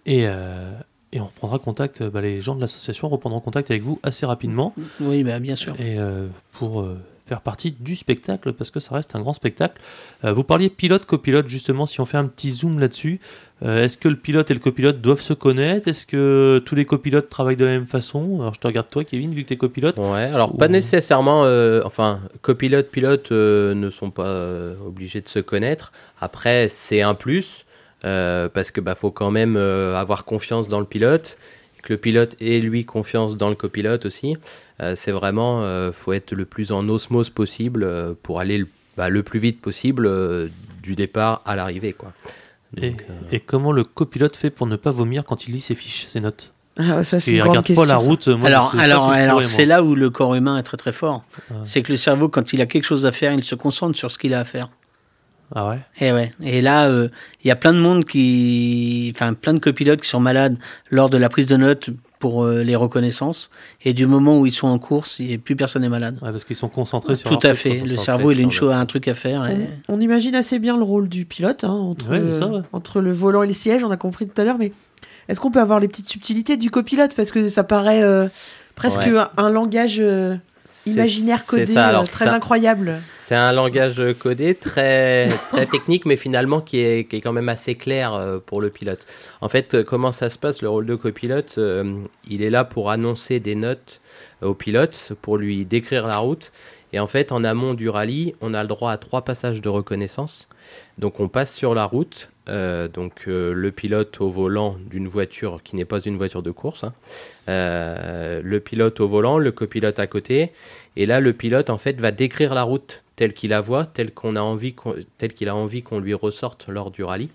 et euh, et on reprendra contact. euh, bah, les gens de l'association reprendront contact avec vous assez rapidement Oui, bah, bien sûr. et euh, pour euh, faire partie du spectacle parce que ça reste un grand spectacle. Euh, vous parliez pilote copilote justement. Si on fait un petit zoom là-dessus, euh, est-ce que le pilote et le copilote doivent se connaître? Est-ce que tous les copilotes travaillent de la même façon? Alors je te regarde toi, Kevin, vu que tu es copilote. Ouais, alors pas nécessairement, euh, enfin, copilote, pilote ne sont pas obligés de se connaître. Après, c'est un plus, parce que bah, faut quand même avoir confiance dans le pilote. Que le pilote ait lui confiance dans le copilote aussi. Euh, c'est vraiment, euh, faut être le plus en osmose possible euh, pour aller le, bah, le plus vite possible euh, du départ à l'arrivée. quoi. Et, Donc, euh, et comment le copilote fait pour ne pas vomir quand il lit ses fiches, ses notes? Ah, ça, c'est Il une grande regarde question. pas la route. Moi, alors, alors, alors c'est là où le corps humain est très très fort. Ah. C'est que le cerveau, quand il a quelque chose à faire, il se concentre sur ce qu'il a à faire. Ah ouais? Et ouais. Et là, euh, il y a plein de monde qui, enfin, plein de copilotes qui sont malades lors de la prise de notes pour euh, les reconnaissances. Et du moment où ils sont en course, et plus personne n'est malade. Ouais, Parce qu'ils sont concentrés sur Tout à truc, fait. Le cerveau, il a une chose, un truc à faire. et- On, on imagine assez bien le rôle du pilote hein, entre, Ouais, c'est ça, ouais. entre le volant et le siège, on a compris tout à l'heure, mais est-ce qu'on peut avoir les petites subtilités du copilote? Parce que ça paraît euh, presque Ouais. un, un langage euh, imaginaire codé ça, alors euh, très incroyable. C'est un langage codé très, très technique, mais finalement qui est, qui est quand même assez clair euh, pour le pilote. En fait, euh, comment ça se passe Le rôle de copilote, euh, il est là pour annoncer des notes euh, au pilote, pour lui décrire la route. Et en fait, en amont du rallye, on a le droit à trois passages de reconnaissance. Donc on passe sur la route, euh, donc euh, le pilote au volant d'une voiture qui n'est pas une voiture de course, hein. Euh, le pilote au volant, le copilote à côté, et là le pilote en fait va décrire la route telle qu'il la voit, telle qu'on a envie, telle qu'il a envie qu'on lui ressorte lors du rallye.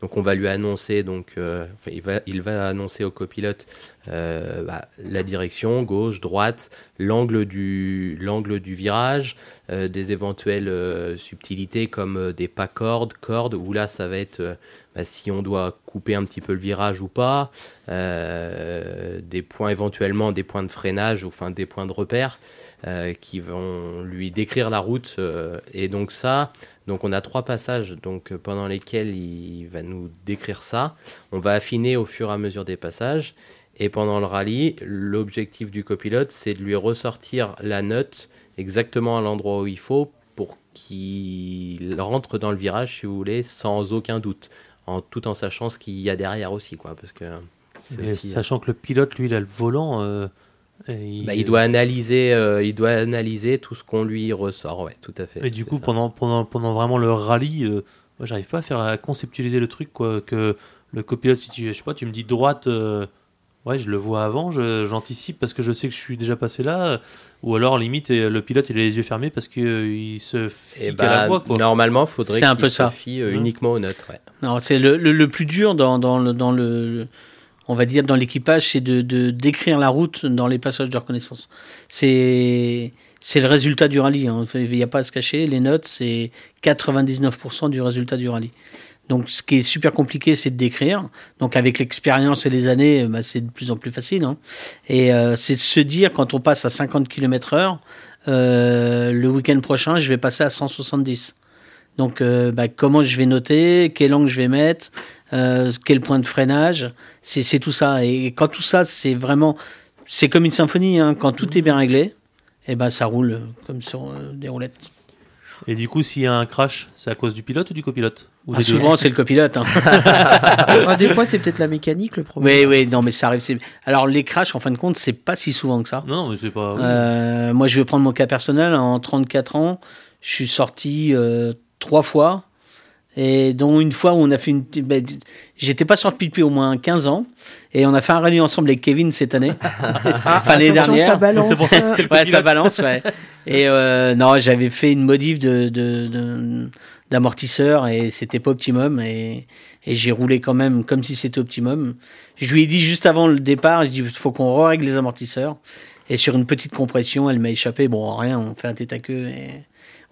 Donc on va lui annoncer, donc euh, il, va, il va annoncer au copilote euh, bah, la direction, gauche, droite, l'angle du, virage, euh, des éventuelles subtilités comme des pas cordes, cordes, où là ça va être bah, si on doit couper un petit peu le virage ou pas, euh, des points éventuellement, des points de freinage ou enfin des points de repère euh, qui vont lui décrire la route. euh, et donc ça, donc on a trois passages donc pendant lesquels il va nous décrire ça. On va affiner au fur et à mesure des passages. Et pendant le rallye, l'objectif du copilote, c'est de lui ressortir la note exactement à l'endroit où il faut pour qu'il rentre dans le virage, si vous voulez, sans aucun doute, en, tout en sachant ce qu'il y a derrière aussi, quoi, parce que euh, Sachant que le pilote, lui, il a le volant. euh, il, bah, il doit analyser, euh, il doit analyser tout ce qu'on lui ressort, ouais, tout à fait. Et du coup, ça. pendant, pendant, pendant vraiment le rallye, moi, j'arrive pas à faire à conceptualiser le truc, quoi. Que le copilote, si tu, je sais pas, tu me dis droite, ouais, je le vois avant, je- j'anticipe parce que je sais que je suis déjà passé là. euh, Ou alors, limite, euh, le pilote, il a les yeux fermés parce qu'il se fie Et qu'à la bah, voix, quoi. normalement, faudrait C'est un qu'il peu se ça. fie euh, Mhm. uniquement aux notes, ouais. Non, c'est le, le, le plus dur dans, dans le, dans le, on va dire dans l'équipage, c'est de, de décrire la route dans les passages de reconnaissance. C'est c'est le résultat du rallye. hein. Il n'y a pas à se cacher. Les notes, c'est 99% du résultat du rallye. Donc, ce qui est super compliqué, c'est de décrire. Donc, avec l'expérience et les années, bah, c'est de plus en plus facile. hein. Et euh, c'est de se dire, quand on passe à 50 km/h, euh, le week-end prochain, je vais passer à 170. Donc, euh, bah, comment je vais noter, quel angle je vais mettre, euh, quel point de freinage, c'est tout ça. Et quand tout ça, c'est vraiment, c'est comme une symphonie. hein. Quand tout est bien réglé, et ben ça roule euh, comme sur euh, des roulettes. Et du coup, s'il y a un crash, c'est à cause du pilote ou du copilote Ou Ah, des deux souvent, c'est le copilote. hein. Ah, des fois, c'est peut-être la mécanique le problème. Oui, oui, non, mais ça arrive. Alors, les crashs, en fin de compte, c'est pas si souvent que ça. Non, non, mais c'est pas. Euh, moi, je vais prendre mon cas personnel. En 34 ans, je suis sorti euh, trois fois. Et dont une fois où on a fait une. ben, J'étais pas sorti depuis au moins 15 ans. Et on a fait un rallye ensemble avec Kevin cette année. enfin, l'année Attention, dernière. ça balance. C'est pour ça que c'était le Ouais, ça balance, ouais. Et euh, non, j'avais fait une modif de, de, de- d'amortisseur et c'était pas optimum. Et, et j'ai roulé quand même comme si c'était optimum. Je lui ai dit juste avant le départ, je dis il faut qu'on règle les amortisseurs. Et sur une petite compression, elle m'a échappé. Bon, rien, on fait un tête à queue. Et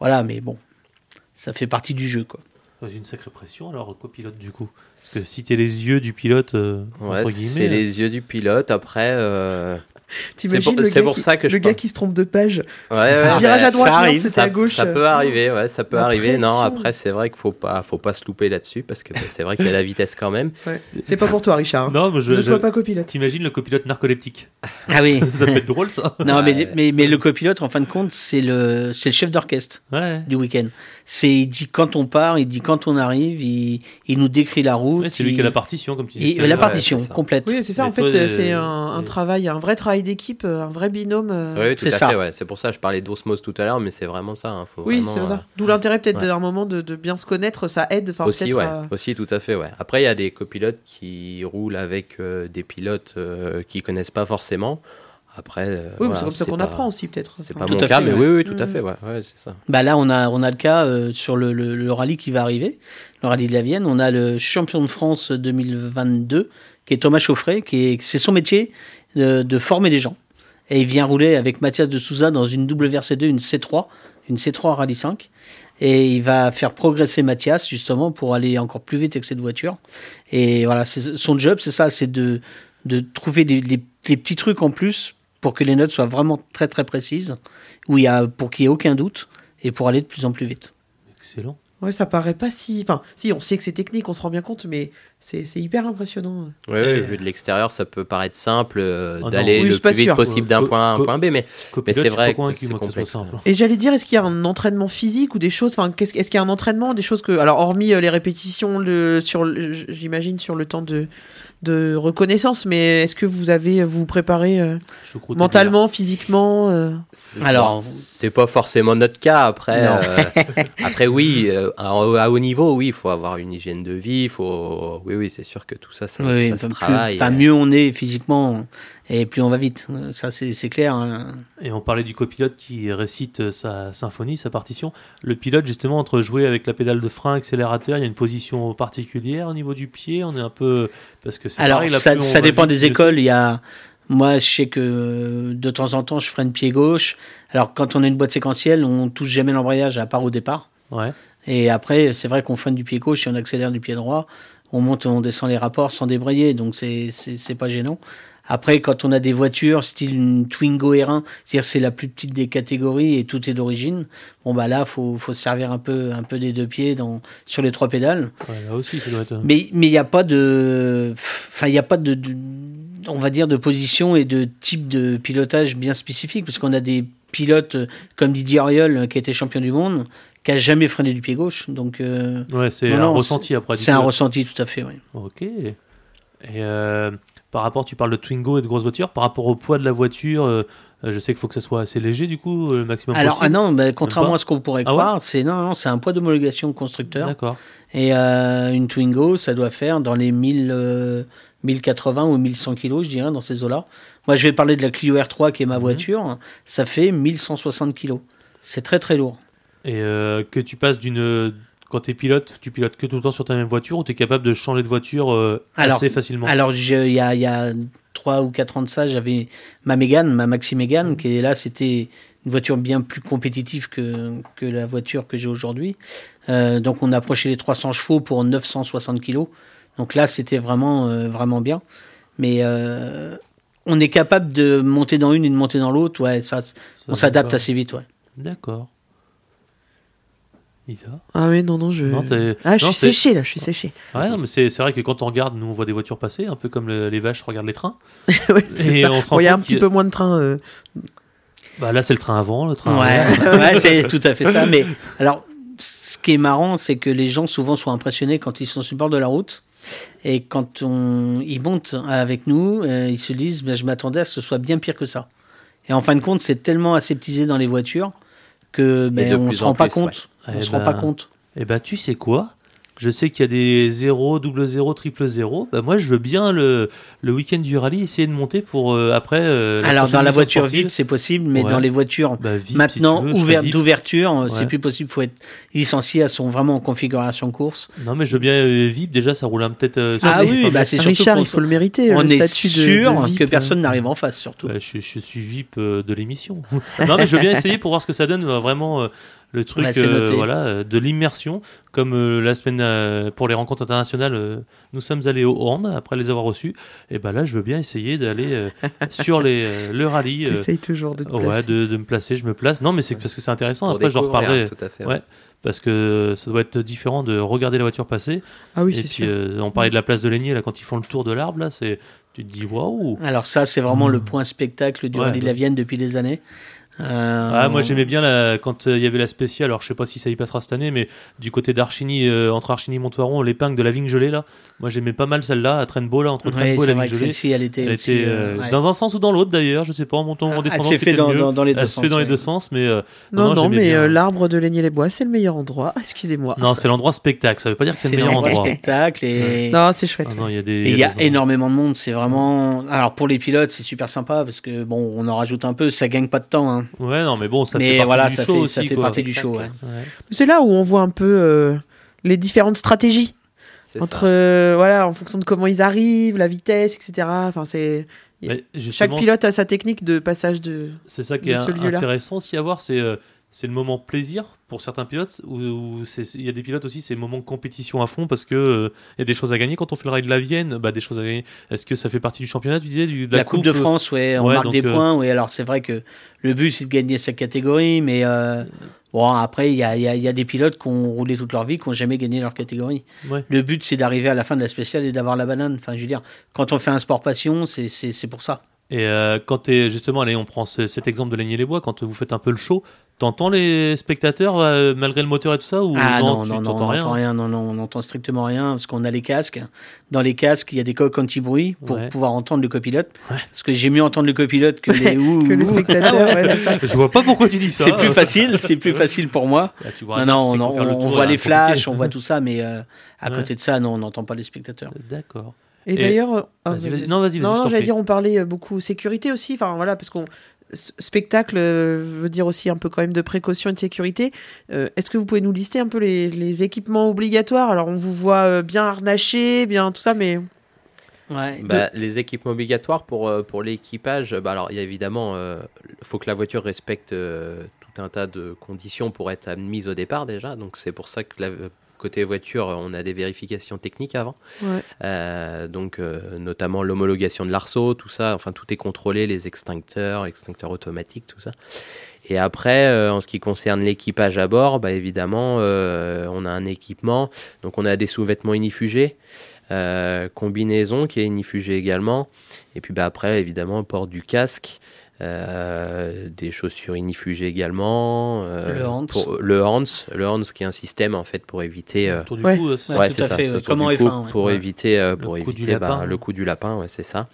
voilà, mais bon, ça fait partie du jeu, quoi. C'est une sacrée pression alors, copilote, du coup? Parce que si t'es les yeux du pilote, euh, Ouais, entre c'est guillemets. les yeux du pilote. Après, euh, T'imagines pour- le c'est gars pour qui- ça que je le gars qui se trompe de page. ouais, ouais, Virage à droite, c'était à gauche. ça peut arriver, ouais, ça peut La arriver. Non, après, c'est vrai qu'il faut pas, faut pas se louper là-dessus parce que bah, c'est vrai qu'il y a la vitesse quand même. Ouais. C'est pas pour toi, Richard. hein. Non, mais je. ne je- sois pas copilote. T'imagines le copilote narcoleptique? Ah oui. Ça peut être drôle, ça. non, mais, Ouais. mais, mais le copilote, en fin de compte, c'est le, c'est le chef d'orchestre. Ouais. du week-end. C'est, il dit quand on part, il dit quand on arrive, il, il nous décrit la route. Ouais, c'est lui il- qui a la partition, comme tu dis. la partition ça. complète. Oui, c'est ça. Mais En fait, toi, euh, c'est euh, un, un et- travail, un vrai travail d'équipe, euh, un vrai binôme. euh. Oui, tout à ça. fait, ouais. C'est pour ça que je parlais d'osmose tout à l'heure, mais c'est vraiment ça. hein. Faut Oui, c'est euh, ça. D'où l'intérêt peut-être ouais. d'un moment de, de bien se connaître, ça aide. Enfin, aussi, ouais. à- aussi, tout à fait, ouais. Après, il y a des copilotes qui roulent avec euh, des pilotes euh, qui connaissent pas forcément. Après, euh, Oui, mais voilà, c'est comme ça qu'on apprend aussi, peut-être. C'est Enfin, pas Tout mon à cas, fait, mais ouais. oui, oui, tout à Mm. fait, ouais, ouais, c'est ça. Bah là, on a, on a le cas euh, sur le, le- le rallye qui va arriver, le rallye de la Vienne. On a le champion de France 2022, qui est Thomas Chauffret, qui est, c'est son métier de, de former les gens. Et il vient rouler avec Mathias de Souza dans une WRC2, une C3, une C3 Rallye 5. Et il va faire progresser Mathias, justement, pour aller encore plus vite avec cette voiture. Et voilà, c'est- son job, c'est ça, c'est de, de trouver les, les- les petits trucs en plus pour que les notes soient vraiment très très précises, où il y a, pour qu'il n'y ait aucun doute et pour aller de plus en plus vite. Excellent. Ouais, ça paraît pas si. Enfin, si, on sait que c'est technique, on se rend bien compte, mais c'est c'est hyper impressionnant. Ouais, ouais, vu de l'extérieur, ça peut paraître simple euh, Ah d'aller oui, le plus vite sûr. possible d'un point A à un point B, mais c'est vrai que c'est complexe, simple. Et j'allais dire, est-ce qu'il y a un entraînement physique ou des choses Enfin, qu'est-ce- est-ce qu'il y a un entraînement, des choses que. Alors, hormis euh, les répétitions, le, sur, j'imagine, sur le temps de, de reconnaissance, mais est-ce que vous avez. Vous vous préparez euh, mentalement, physiquement euh, Alors- c'est pas forcément notre cas. Après, euh, après oui, euh, à, à haut niveau, oui, il faut avoir une hygiène de vie, faut, oui, oui, c'est sûr que tout ça, ça, Oui, ça se travaille. enfin, mieux on est physiquement et plus on va vite. Ça, c'est clair. hein. Et on parlait du copilote qui récite euh, sa symphonie, sa partition. Le pilote, justement, entre jouer avec la pédale de frein, accélérateur, il y a une position particulière au niveau du pied. On est un peu. Parce que c'est Alors, pareil, ça, ça dépend vite, des écoles. Il y a, moi, je sais que euh, de temps en temps, je freine pied gauche. Alors, quand on a une boîte séquentielle, on touche jamais l'embrayage à part au départ. Ouais. Et après, c'est vrai qu'on freine du pied gauche et on accélère du pied droit. On monte, on descend les rapports sans débrayer, donc c'est pas gênant. Après, quand on a des voitures style une Twingo R1, c'est-à-dire c'est la plus petite des catégories et tout est d'origine. Bon bah là, faut faut se servir un peu un peu des deux pieds dans sur les trois pédales. Ouais, là aussi, ça doit être. Mais mais il n'y a pas de, enfin il n'y a pas de, de- on va dire de position et de type de pilotage bien spécifique parce qu'on a des pilotes euh, comme Didier Auriol euh, qui a été champion du monde, qui a jamais freiné du pied gauche, donc. euh, Ouais, c'est un non, ressenti après. c'est un ressenti tout à fait, oui. Ok. Et euh, par rapport, tu parles de Twingo et de grosses voitures. Par rapport au poids de la voiture, euh, euh, je sais qu'il faut que ça soit assez léger, du coup, euh, le maximum Alors, ah possible. non, bah, contrairement à ce qu'on pourrait Ah ouais croire, c'est non, non, c'est un poids d'homologation constructeur. D'accord. Et euh, une Twingo, ça doit faire dans les 1000, euh, 1080 ou 1100 kilos, je dirais, dans ces eaux-là. Moi, je vais parler de la Clio R3, qui est ma Mhm. voiture. Ça fait 1160 kilos. C'est très, très lourd. Et que tu passes d'une. Quand tu es pilote, tu pilotes que tout le temps sur ta même voiture ou tu es capable de changer de voiture euh, Alors- assez facilement? Alors, il y a, il y a 3 ou 4 ans de ça, j'avais ma Mégane, ma Maxi Mégane, qui est là, c'était une voiture bien plus compétitive que, que la voiture que j'ai aujourd'hui. Euh, donc, on approchait les 300 chevaux pour 960 kilos. Donc là, c'était vraiment, euh, vraiment bien. Mais on est capable de monter dans une et de monter dans l'autre. Ouais, ça, on s'adapte assez vite. Ouais. D'accord. Ah oui, non, non, je. Non, ah, je non, suis séché là, je suis séché. Ouais, non, mais c'est c'est vrai que quand on regarde, nous on voit des voitures passer, un peu comme le- les vaches regardent les trains. Ouais, c'est Et ça. on Bon, Il y a un petit peu moins de trains. euh, Bah là c'est le train avant, le train Ouais, ouais, c'est tout à fait ça. Mais alors, ce qui est marrant, c'est que les gens souvent sont impressionnés quand ils sont sur le bord de la route. Et quand on, ils montent avec nous, euh, ils se disent ben, Je m'attendais à ce que ce soit bien pire que ça. Et en fin de compte, c'est tellement aseptisé dans les voitures que ben, de on ne se en rend pas plus, compte. ouais. On Eh se rend ben, pas compte. Et bah tu sais quoi? Je sais qu'il y a des 0, double 0, triple 0. Bah moi je veux bien le, le week-end du rallye essayer de monter pour euh, après. euh, Alors, dans la voiture sportive. vide, c'est possible, mais Ouais. dans les voitures Bah, VIP, maintenant si ouvertes VIP. d'ouverture, euh, c'est plus possible. Il faut être licencié à son vraiment en configuration course. Non mais je veux bien euh, VIP déjà ça roule un peut-être. euh, sur Ah oui, enfin, bah, c'est surtout Richard, il faut le mériter. on le est de- sûr de VIP, que euh. personne n'arrive en face, surtout. Bah, je, je suis VIP euh, de l'émission. non, mais je veux bien essayer pour voir ce que ça donne. Vraiment, euh, le truc Bah, c'est euh, voilà, euh, de l'immersion. Comme euh, la semaine euh, pour les rencontres internationales, euh, nous sommes allés au Horn après les avoir reçus. Et ben là, je veux bien essayer d'aller euh, sur les, euh, le rallye. euh, T'essayes toujours de te ouais, placer. de, de me placer, je me place. Non, mais c'est parce que c'est intéressant. Pour Après, j'en reparlerai. Tout à fait. Ouais. Parce que ça doit être différent de regarder la voiture passer. Ah oui, c'est sûr. euh, on parlait de la place de Laigné, là, quand ils font le tour de l'arbre, là, c'est, tu te dis waouh! Alors ça, c'est vraiment le point spectacle du Ouais, rallye de la. Vienne depuis des années. Euh, Ah, moi j'aimais bien la... quand euh, il y avait la spéciale, alors je sais pas si ça y passera cette année, mais du côté d'Archini, euh, entre Archini et Montvoiron, l'épingle de la vigne gelée là, moi j'aimais pas mal celle-là, à Trainbeau là, entre Ouais, Trainbeau et la vigne gelée. elle était, Elle aussi, était ouais. dans un sens ou dans l'autre d'ailleurs, je sais pas, en montant en Ah, descendant. elle s'est fait dans, mieux. dans, dans les deux Elle se sens. fait dans les deux sens, mais euh, Non, non, mais euh, l'arbre de Lénier les Bois, c'est le meilleur endroit. Excusez-moi. non, c'est l'endroit spectacle, ça veut pas dire que c'est le meilleur endroit. spectacle et. Non, c'est chouette. Ah non, il y a des. Et il y a des endroits. énormément de monde, c'est vraiment. Alors pour les pilotes, c'est super sympa parce que bon, on en rajoute un peu, ça gagne pas de temps. Ouais, non, mais bon, ça fait partie voilà, du ça show fait, aussi. ça fait quoi. partie du show. ouais. Ouais. C'est là où on voit un peu euh, les différentes stratégies C'est entre ça. euh, voilà en fonction de comment ils arrivent, la vitesse, etc. Enfin, c'est chaque pilote a sa technique de passage de. C'est ça qui de est ce intéressant aussi à voir, c'est euh, c'est le moment plaisir pour certains pilotes, ou il y a des pilotes aussi, c'est le moment compétition à fond parce que euh, y a des choses à gagner. Quand on fait le raid de la Vienne, bah, des choses à gagner. Est-ce que ça fait partie du championnat, tu disais, du, de La, coupe, de France, ouais, on Ouais, marque donc, des euh, points. Ouais, alors c'est vrai que le but c'est de gagner sa catégorie, mais euh, bon après il y a, y a- il y a des pilotes qui ont roulé toute leur vie, qui n'ont jamais gagné leur catégorie. Ouais. Le but c'est d'arriver à la fin de la spéciale et d'avoir la banane. Enfin, je veux dire, quand on fait un sport passion, c'est pour ça. Et euh, quand t'es justement, allez, on prend ce- cet exemple de Laigner les Bois, quand vous faites un peu le show, t'entends les spectateurs euh, malgré le moteur et tout ça ou Ah non, tu non, non, on t'entends n'entend rien, non, non, on n'entend strictement rien parce qu'on a les casques. Dans les casques, il y a des coques anti-bruit pour Ouais. pouvoir entendre le copilote. Ouais. Parce que j'ai mieux entendre le copilote que les que les spectateurs. ouais, c'est ça. Je vois pas pourquoi tu dis ça. C'est plus facile, c'est plus facile pour moi. Là, tu vois, Non, on, voit les flashs, on voit tout ça, mais euh, à Ouais. côté de ça, non, on n'entend pas les spectateurs. D'accord. Et, Et- d'ailleurs, euh, ah, vas-y. Non, vas-y, je Non, j'allais dire, on parlait euh, beaucoup sécurité aussi. Enfin, voilà, parce qu'on spectacle euh, veut dire aussi un peu quand même de précaution et de sécurité. Euh, Est-ce que vous pouvez nous lister un peu les, les équipements obligatoires? Alors, on vous voit euh, bien harnaché, bien tout ça, mais Ouais. Bah, Les équipements obligatoires pour, pour l'équipage, bah, alors il y a évidemment, il faut que la voiture respecte euh, tout un tas de conditions pour être admise au départ déjà. Donc c'est pour ça que la, côté voiture, on a des vérifications techniques avant. Ouais. Euh, donc euh, notamment l'homologation de l'arceau, tout ça, enfin tout est contrôlé, les extincteurs, extincteurs automatiques, tout ça. Et après, euh, en ce qui concerne l'équipage à bord, bah, évidemment, on a un équipement. Donc on a des sous-vêtements inifugés, combinaison qui est inifugée également. Et puis bah, après, évidemment, port du casque, euh, des chaussures inifugées également. euh, Le Hans. pour- le Hans, le Hans qui est un système en fait pour éviter. euh, Autour du Ouais. cou, c'est Ouais, ça Ouais, tout c'est à ça. fait, c'est ouais, autour comme en du coup, F1, ouais. Pour éviter, euh, pour Le coup bah, lapin. le coup du lapin, ouais, c'est ça.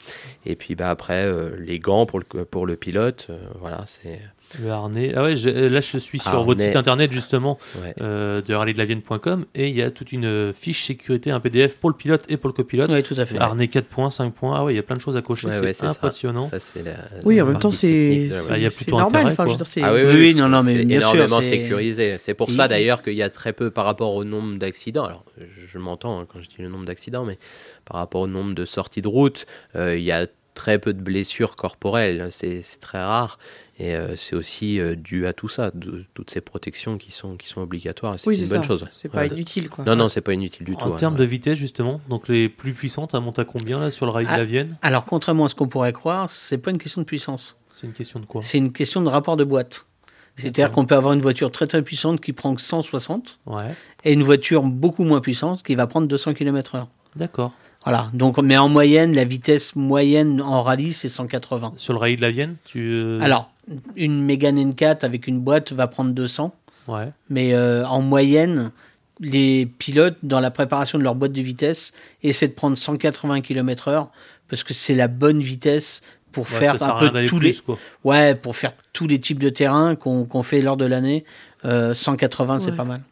Et puis bah, après, euh, les gants pour le, pour le pilote, euh, voilà, c'est. Le harnais. Ah ouais, je- là je suis sur Harnais. votre site internet justement Ouais. euh, de rallydelavienne.com et il y a toute une euh, fiche sécurité, un PDF pour le pilote et pour le copilote. Oui, tout à fait. Harnais 4 points, 5 points. Ah ouais, il y a plein de choses à cocher, Ouais, c'est ça. impressionnant. Ça, c'est la- oui, la en même temps, c'est Ah, il y a c'est plutôt normal. intérêt, Enfin, je veux dire, c'est Ah oui, Oui, oui, non, non, mais bien sûr, énormément c'est- sécurisé. C'est pour Il- ça d'ailleurs qu'il y a très peu par rapport au nombre d'accidents. Alors, je, je m'entends hein, quand je dis le nombre d'accidents, mais par rapport au nombre de sorties de route, euh, il y a très peu de blessures corporelles. C'est très rare. Et euh, c'est aussi euh, dû à tout ça, de- toutes ces protections qui sont, qui sont obligatoires. C'est oui, une bonne ça. chose. C'est pas Ouais. inutile, quoi. Non, non, c'est pas inutile du tout. En hein, termes ouais. de vitesse justement, donc les plus puissantes, elles montent à combien là sur le rail de Ah. la Vienne? Alors, contrairement à ce qu'on pourrait croire, c'est pas une question de puissance. C'est une question de quoi? C'est une question de rapport de boîte. C'est-à-dire qu'on peut avoir une voiture très très puissante qui prend que 160 Ouais, et une voiture beaucoup moins puissante qui va prendre 200 km/h. d'accord. Voilà. Donc, mais en moyenne, la vitesse moyenne en rallye, c'est 180. Sur le rail de la Vienne, tu. euh, Alors, une Mégane N4 avec une boîte va prendre 200. Ouais. Mais euh, en moyenne, les pilotes, dans la préparation de leur boîte de vitesse, essaient de prendre 180 km/h parce que c'est la bonne vitesse pour Ouais, faire un peu tous plus, les, quoi. ouais, pour faire tous les types de terrains qu'on fait lors de l'année. Euh, 180, c'est Ouais. pas mal.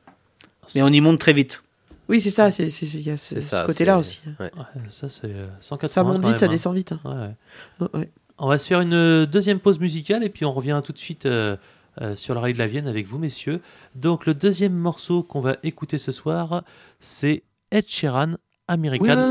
Mais on y monte très vite. Oui, c'est ça. C'est c'est- c'est- il y a ce, côté-là aussi. ouais. Ouais, ça c'est 180. Ça monte vite, ça même, hein. descend vite. hein. Ouais, ouais. Ouais, ouais. On va se faire une euh, deuxième pause musicale et puis on revient tout de suite euh, euh, sur le rail de la Vienne avec vous, messieurs. Donc, le deuxième morceau qu'on va écouter ce soir, c'est Ed Sheeran, American Town.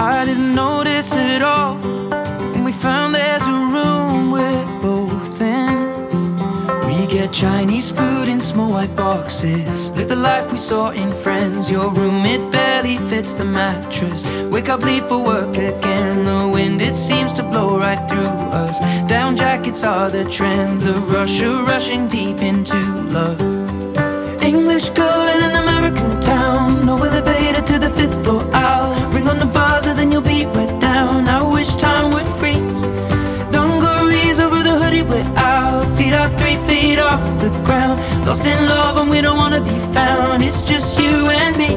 I didn't notice it all. And we found there's a room we're both in. We get Chinese food in small white boxes. Live the life we saw in Friends. Your room, it barely fits the mattress. Wake up, leave for work again. The wind, it seems to blow right through us. Down jackets are the trend. The rush of rushing deep into love. English girl in an American American town. No elevator to the fifth floor. I'll ring on the off the ground. Lost in love, and we don't wanna be found. It's just you and me.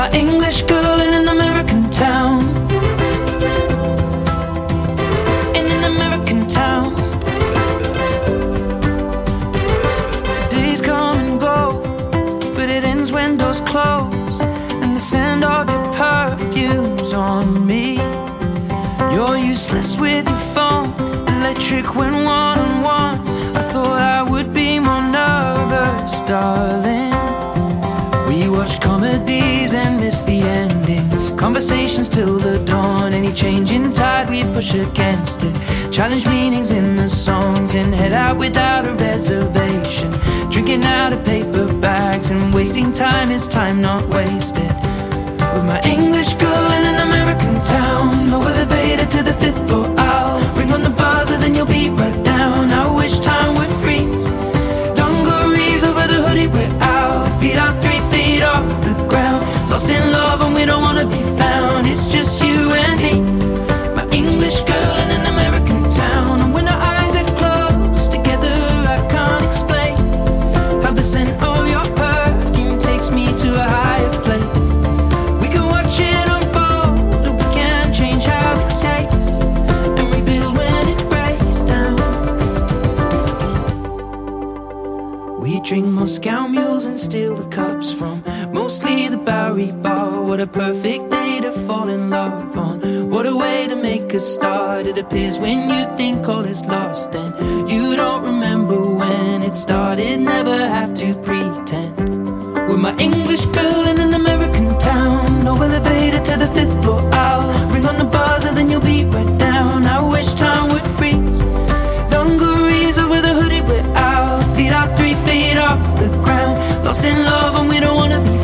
My English girl in an American town. In an American town. Days come and go, but it ends when doors close. And the scent of your perfume's on me. You're useless with your phone, electric when one on one. Darling. We watch comedies and miss the endings. Conversations till the dawn. Any change in tide, we push against it. Challenge meanings in the songs and head out without a reservation. Drinking out of paper bags and wasting time is time not wasted. With my English girl in an American town. No elevator to the fifth floor. I'll ring on the buzzer, then you'll be right down. Lost in love, and we don't wanna be found. It's just you and me. My English girl in an American town. And when our eyes are closed together, I can't explain how the scent of your perfume takes me to a higher place. We can watch it unfold, or we can't change how it tastes and rebuild when it breaks down. We drink Moscow mules and steal the cups from mostly Bowery Bar. What a perfect day to fall in love on. What a way to make a start. It appears when you think all is lost, then you don't remember when it started. Never have to pretend. With my English girl in an American town. No elevator to the fifth floor. I'll ring on the buzzer, then you'll be right down. I wish time would freeze. Dungarees over the hoodie, we're out. Feet are three feet off the ground. Lost in love, and we don't wanna be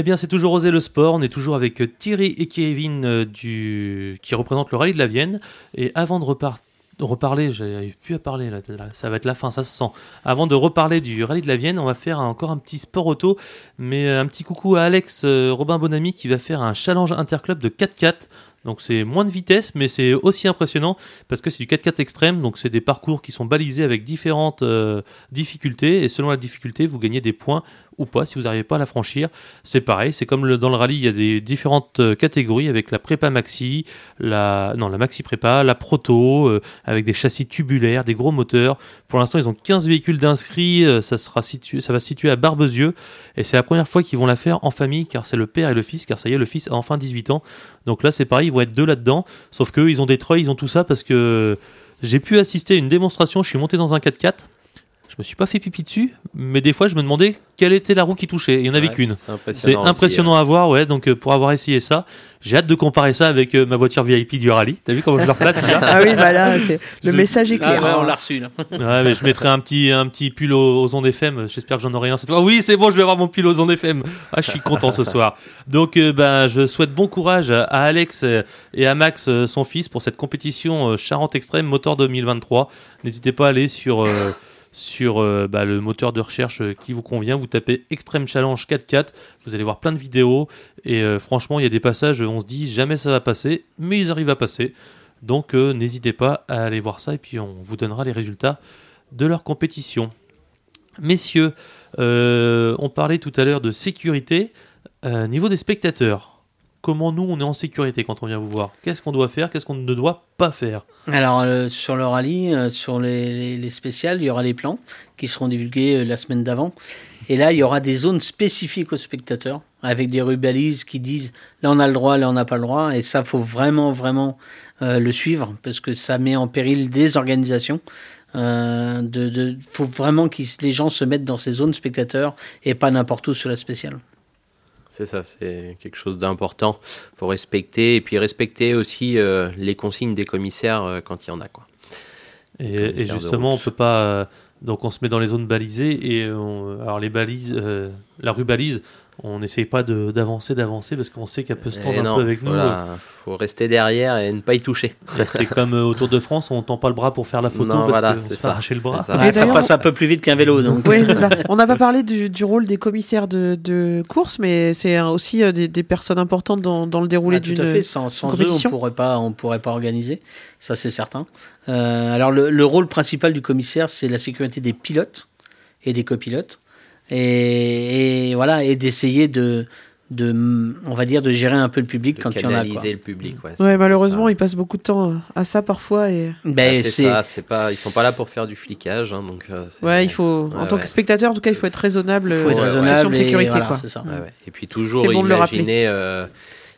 Eh bien, c'est toujours Oser le sport. On est toujours avec Thierry et Kevin euh, qui représentent le rallye de la Vienne. Et avant de repar- de reparler, j'arrive plus à parler, là, ça va être la fin, ça se sent. Avant de reparler du rallye de la Vienne, on va faire encore un petit sport auto. Mais euh, un petit coucou à Alex euh, Robin Bonamy qui va faire un challenge interclub de 4x4. Donc c'est moins de vitesse, mais c'est aussi impressionnant parce que c'est du 4x4 extrême. Donc c'est des parcours qui sont balisés avec différentes difficultés. Et selon la difficulté, vous gagnez des points ou pas si vous n'arrivez pas à la franchir. C'est pareil, c'est comme dans le rallye, il y a des différentes euh, catégories avec la prépa maxi, la non la maxi prépa, la proto, euh, avec des châssis tubulaires, des gros moteurs. Pour l'instant, ils ont 15 véhicules d'inscrits. euh, ça sera situé, ça va se situer à Barbezieux et c'est la première fois qu'ils vont la faire en famille car c'est le père et le fils car ça y est, le fils a enfin 18 ans. Donc là, c'est pareil, ils vont être deux là-dedans. Sauf qu'eux, ils ont des treuils, ils ont tout ça parce que j'ai pu assister à une démonstration. Je suis monté dans un 4x4. Je me suis pas fait pipi dessus, mais des fois, je me demandais quelle était la roue qui touchait. Il y en avait Ouais, qu'une. C'est impressionnant. aussi, impressionnant à voir, ouais. Donc, euh, pour avoir essayé ça, j'ai hâte de comparer ça avec euh, ma voiture VIP du rallye. T'as vu comment je le replace là Ah oui, bah là, c'est- le Je- message est Ah clair. ouais, on l'a reçu là. Ouais, mais je mettrai un petit, un petit pull aux, aux ondes FM. J'espère que j'en aurai un cette fois. Oui, c'est bon, je vais avoir mon pull aux ondes FM. Ah, je suis content ce soir. Donc, euh, ben, je souhaite bon courage à Alex et à Max, son fils, pour cette compétition Charente Extrême Motor 2023. N'hésitez pas à aller sur, euh, sur euh, bah, le moteur de recherche euh, qui vous convient. Vous tapez Extreme Challenge 4x4. Vous allez voir plein de vidéos. Et euh, franchement, il y a des passages, on se dit jamais ça va passer, mais ils arrivent à passer. Donc, n'hésitez pas à aller voir ça et puis on vous donnera les résultats de leur compétition. Messieurs, on parlait tout à l'heure de sécurité. Niveau des spectateurs, comment nous on est en sécurité quand on vient vous voir Qu'est-ce qu'on doit faire Qu'est-ce qu'on ne doit pas faire Alors, euh, sur le rallye, euh, sur les, les, les spéciales, il y aura les plans qui seront divulgués euh, la semaine d'avant. Et là, il y aura des zones spécifiques aux spectateurs, avec des rubalises qui disent là on a le droit, là on n'a pas le droit. Et ça, faut vraiment, vraiment le suivre, parce que ça met en péril des organisations. Euh, de, de, faut vraiment que les gens se mettent dans ces zones spectateurs et pas n'importe où sur la spéciale. C'est ça, c'est quelque chose d'important. faut respecter et puis respecter aussi euh, les consignes des commissaires euh, quand il y en a. Quoi. Et, justement, on peut pas. euh, donc, on se met dans les zones balisées et on- alors les balises, la rue balise, on n'essaye pas de- d'avancer, d'avancer parce qu'on sait qu'elle peut se tendre un peu avec nous. la- faut rester derrière et ne pas y toucher. C'est comme euh, au Tour de France, on tend pas le bras pour faire la photo Non, parce voilà, qu'on se fait arracher le bras. Ça. Ça passe un peu plus vite qu'un vélo, donc. Oui, c'est ça. On n'a pas parlé du, du rôle des commissaires de, de course, mais c'est aussi euh, des, des personnes importantes dans, dans le déroulé Ah, tout d'une. à fait. Sans, sans eux, on compétition. pourrait pas, on pourrait pas organiser. Ça, c'est certain. Euh, alors, le, le rôle principal du commissaire, c'est la sécurité des pilotes et des copilotes, et, et voilà, et d'essayer de, de, on va dire, de gérer un peu le public De quand il y en a. Quoi. canaliser le public. Ouais, Ouais, ça. malheureusement, ils passent beaucoup de temps à ça parfois et. Ben, Ah, c'est c'est ça, c'est pas, ils sont pas là pour faire du flicage, hein, donc. euh, Ouais, il faut. en Ouais, tant ouais. que spectateur, en tout cas, il faut être raisonnable. faut être euh, raisonnable question de et sécurité, voilà, quoi. c'est ça. Ouais, ouais. Et puis toujours bon de le rappeler. imaginer, euh,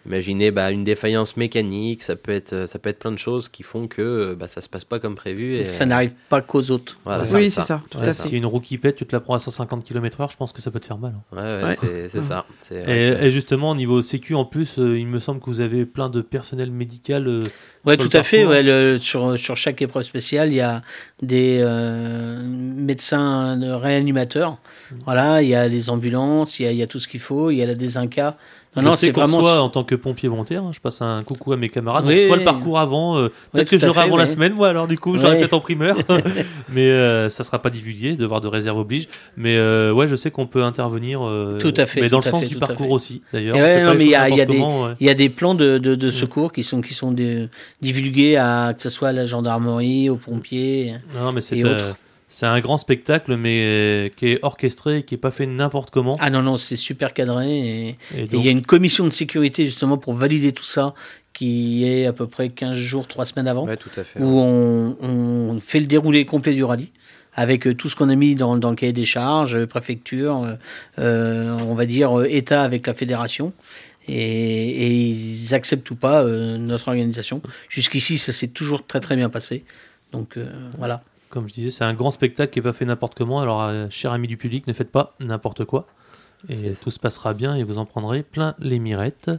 imaginer bah, une défaillance mécanique, ça peut être, ça peut être plein de choses qui font que euh, bah, ça se passe pas comme prévu. Et, Ça n'arrive pas qu'aux autres. Voilà, Oui, c'est ça, tout Ouais, à si une roue qui pète, tu te la prends à 150 km/h, je pense que ça peut te faire mal. hein. Ouais, ouais, Ouais. c'est ça. Et, justement, au niveau sécu, en plus, euh, il me semble que vous avez plein de personnel médical. euh, Ouais, tout le à fait. Ouais, le- sur, sur chaque épreuve spéciale, il y a des euh, médecins de réanimateurs. Mmh. Voilà, il y a les ambulances, il y a, il y a tout ce qu'il faut, il y a la désinca. Non, je non, sais c'est qu'on vraiment. reçoit en tant que pompier volontaire, hein, je passe un coucau à mes camarades. Oui, on reçoit le parcours avant. euh, peut-être que je l'aurai avant la semaine, moi, alors du coup, j'aurai peut-être en primeur. mais euh, ça sera pas divulgué, devoir de réserve oblige. Mais euh, ouais, je sais qu'on peut intervenir. euh, Tout à fait, Mais dans le sens fait, du parcours aussi, d'ailleurs. Ouais, mais il y a- des- comment, ouais. Il y a des plans de, de, de secours qui sont, qui sont des- divulgués à que ce soit à la gendarmerie, aux pompiers. Non, mais c'est euh. C'est un grand spectacle, mais euh, qui est orchestré, et qui est pas fait n'importe comment. Ah non, non, c'est super cadré. Et, Et et donc, il y a une commission de sécurité justement pour valider tout ça qui est à peu près 15 jours, 3 semaines avant. Ouais, tout à fait. où on, on fait le déroulé complet du rallye avec euh, tout ce qu'on a mis dans, dans le cahier des charges, euh, préfecture, euh, on va dire État avec la fédération. Et, et ils acceptent ou pas euh, notre organisation. Jusqu'ici, ça s'est toujours très très bien passé. Donc euh, voilà. Comme je disais, c'est un grand spectacle qui est pas fait n'importe comment. Alors, euh, chers amis du public, ne faites pas n'importe quoi. Et tout se passera bien et vous en prendrez plein les mirettes.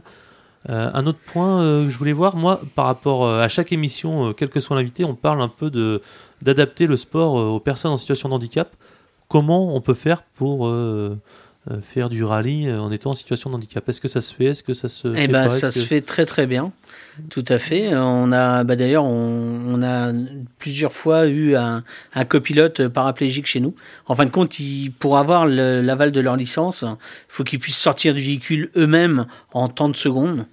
Euh, un autre point euh, que je voulais voir, moi, par rapport euh, à chaque émission, quel que soit l'invité, on parle un peu de d'adapter le sport aux personnes en situation de handicap. Comment on peut faire pour faire du rallye en étant en situation de handicap? Est-ce que ça se fait? Est-ce que ça se Eh fait ben, pas? ça se fait très très bien, tout à fait. On a, bah, d'ailleurs, on, a plusieurs fois eu un, copilote paraplégique chez nous. En fin de compte, pour avoir l'aval de leur licence, il faut qu'ils puissent sortir du véhicule eux-mêmes en temps de secondes.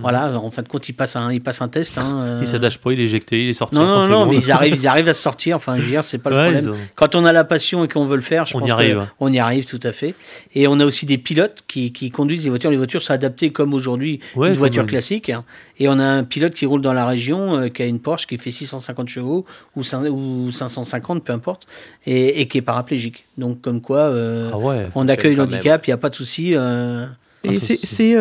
Voilà, en fin de compte, ils passent un, ils passent un test. Hein, euh. Il s'attache pas, il est éjecté, il est sorti Non, en 30 non, non, mais ils arrivent, ils arrivent à se sortir. Enfin, je veux dire, c'est pas le Ouais, problème. ont- Quand on a la passion et qu'on veut le faire, je On y pense arrive. on y arrive tout à fait. Et on a aussi des pilotes qui, qui conduisent les voitures. Les voitures sont adaptées comme aujourd'hui Ouais, une voiture classique. Et on a un pilote qui roule dans la région, euh, qui a une Porsche qui fait 650 chevaux ou, cin- ou 550, peu importe, et, et qui est paraplégique. Donc comme quoi, euh, Ah ouais. on accueille l'handicap, il n'y a pas de souci. euh, Et Ah, c'est.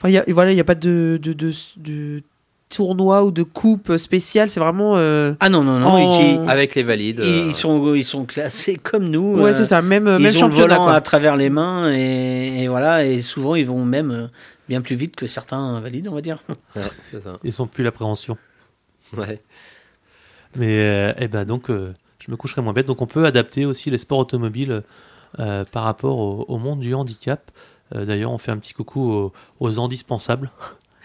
Enfin, il y a, voilà, il n'y a pas de, de, de, de tournoi ou de coupe spéciale. C'est vraiment. euh, Ah non, non, non. En- Avec les valides. ils, euh, ils sont, ils sont classés comme nous. Ouais, euh, c'est ça. Même, Ils même ont le championnat. volant quoi. à travers les mains et, et voilà. Et souvent, ils vont même euh, bien plus vite que certains invalides, on va dire. ouais, c'est ça. Ils sont plus l'appréhension. Ouais. Mais euh, eh ben donc, euh, je me coucherai moins bête. Donc on peut adapter aussi les sports automobiles euh, par rapport au, au monde du handicap. Euh, D'ailleurs, on fait un petit coucou aux, aux indispensables.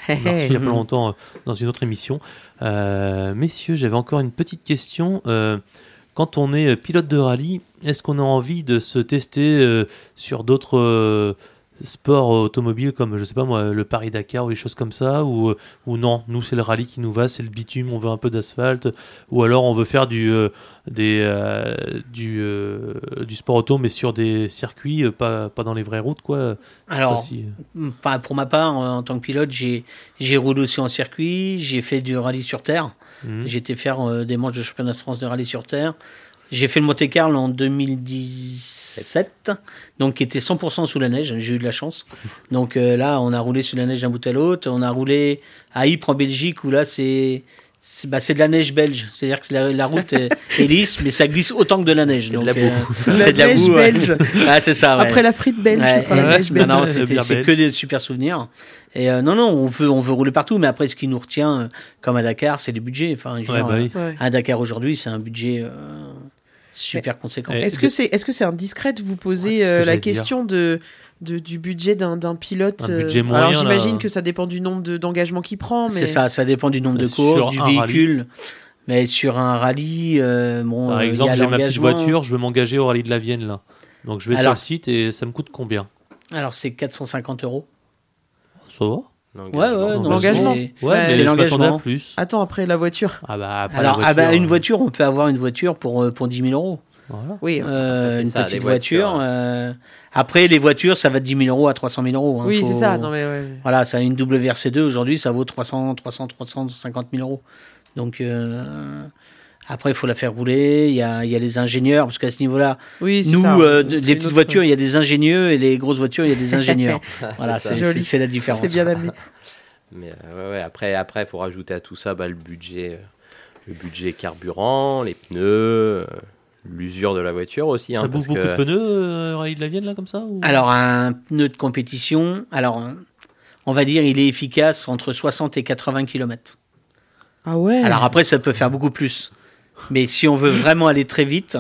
On reçu il y a pas longtemps euh, dans une autre émission. Euh, messieurs, j'avais encore une petite question. Quand on est pilote de rallye, est-ce qu'on a envie de se tester euh, sur d'autres euh, sports automobiles comme, je sais pas moi, le Paris-Dakar ou des choses comme ça ou, ou non, nous c'est le rallye qui nous va, c'est le bitume, on veut un peu d'asphalte ou alors on veut faire du, euh, des, euh, du, euh, du sport auto mais sur des circuits, pas, pas dans les vraies routes quoi. Alors, si- pour ma part, en tant que pilote, j'ai j'ai roulé aussi en circuit, j'ai fait du rallye sur terre, Mhm. j'ai été faire des manches de championnat de France de rallye sur terre. J'ai fait le Monte Carlo en 2017, donc qui était 100% sous la neige, j'ai eu de la chance. Donc euh, là, on a roulé sous la neige d'un bout à l'autre, on a roulé à Ypres en Belgique, où là, c'est c'est bah, c'est de la neige belge. C'est-à-dire que la, la route est, est lisse, mais ça glisse autant que de la neige. C'est de Donc, la boue. euh, La c'est de la neige boue, belge. Ah, c'est ça. ouais. Après la frite belge, Ouais, sera la neige Non, belge. non, bière c'est que des super souvenirs. Et euh, non, non, on veut, on veut rouler partout, mais après, ce qui nous retient, euh, comme à Dakar, c'est les budgets. Enfin, Ouais, bah oui. Ouais. à Dakar aujourd'hui, c'est un budget euh, super conséquent. Est-ce que c'est est-ce que c'est indiscret de vous poser que euh, la question de, de- du budget d'un d'un pilote Un euh, Alors j'imagine que ça dépend du nombre de- d'engagements qu'il prend, mais C'est ça, ça dépend du nombre de courses, du rallye. véhicule. Mais sur un rallye, euh, bon, Par il y exemple, a j'ai ma petite l'engagement. voiture, je veux m'engager au rallye de la Vienne là. Donc je vais Alors- sur le site et ça me coûte combien? Alors c'est 450 euros. Ça va? Ouais, ouais, L'engagement. c'est- Ouais, mais je à l'engagement. plus. Attends, après la voiture. Ah bah, après Alors, la ah bah, voiture, une euh, voiture, on peut avoir une voiture pour, euh, pour 10 000 euros. voilà. Oui, Euh, une ça, petite voiture. euh, Après, les voitures, ça va de 10 000 euros à 300 000 euros. hein. oui, Faut- c'est ça. Non mais ouais. Voilà, ça a une WRC2 aujourd'hui, ça vaut 300, 300, 350 000 euros. Donc euh, après, il faut la faire rouler. Il y a, il y a les ingénieurs, parce qu'à ce niveau-là, Oui, nous, ça. euh, les petites autre- voitures, il y a des ingénieux et les grosses voitures, il y a des ingénieurs. voilà, c'est ça. c'est Joli. c'est- c'est la différence. C'est bien amené. Mais euh, ouais, ouais, après, après, il faut rajouter à tout ça bah, le budget, euh, le budget carburant, les pneus, euh, l'usure de la voiture aussi. hein, Ça bouffe beaucoup que- de pneus, euh, rallye de la Vienne là comme ça ou... Alors, un pneu de compétition, alors, euh, on va dire, il est efficace entre 60 et 80 km. Ah ouais. Alors après, ça peut faire beaucoup plus. Mais si on veut vraiment aller très vite,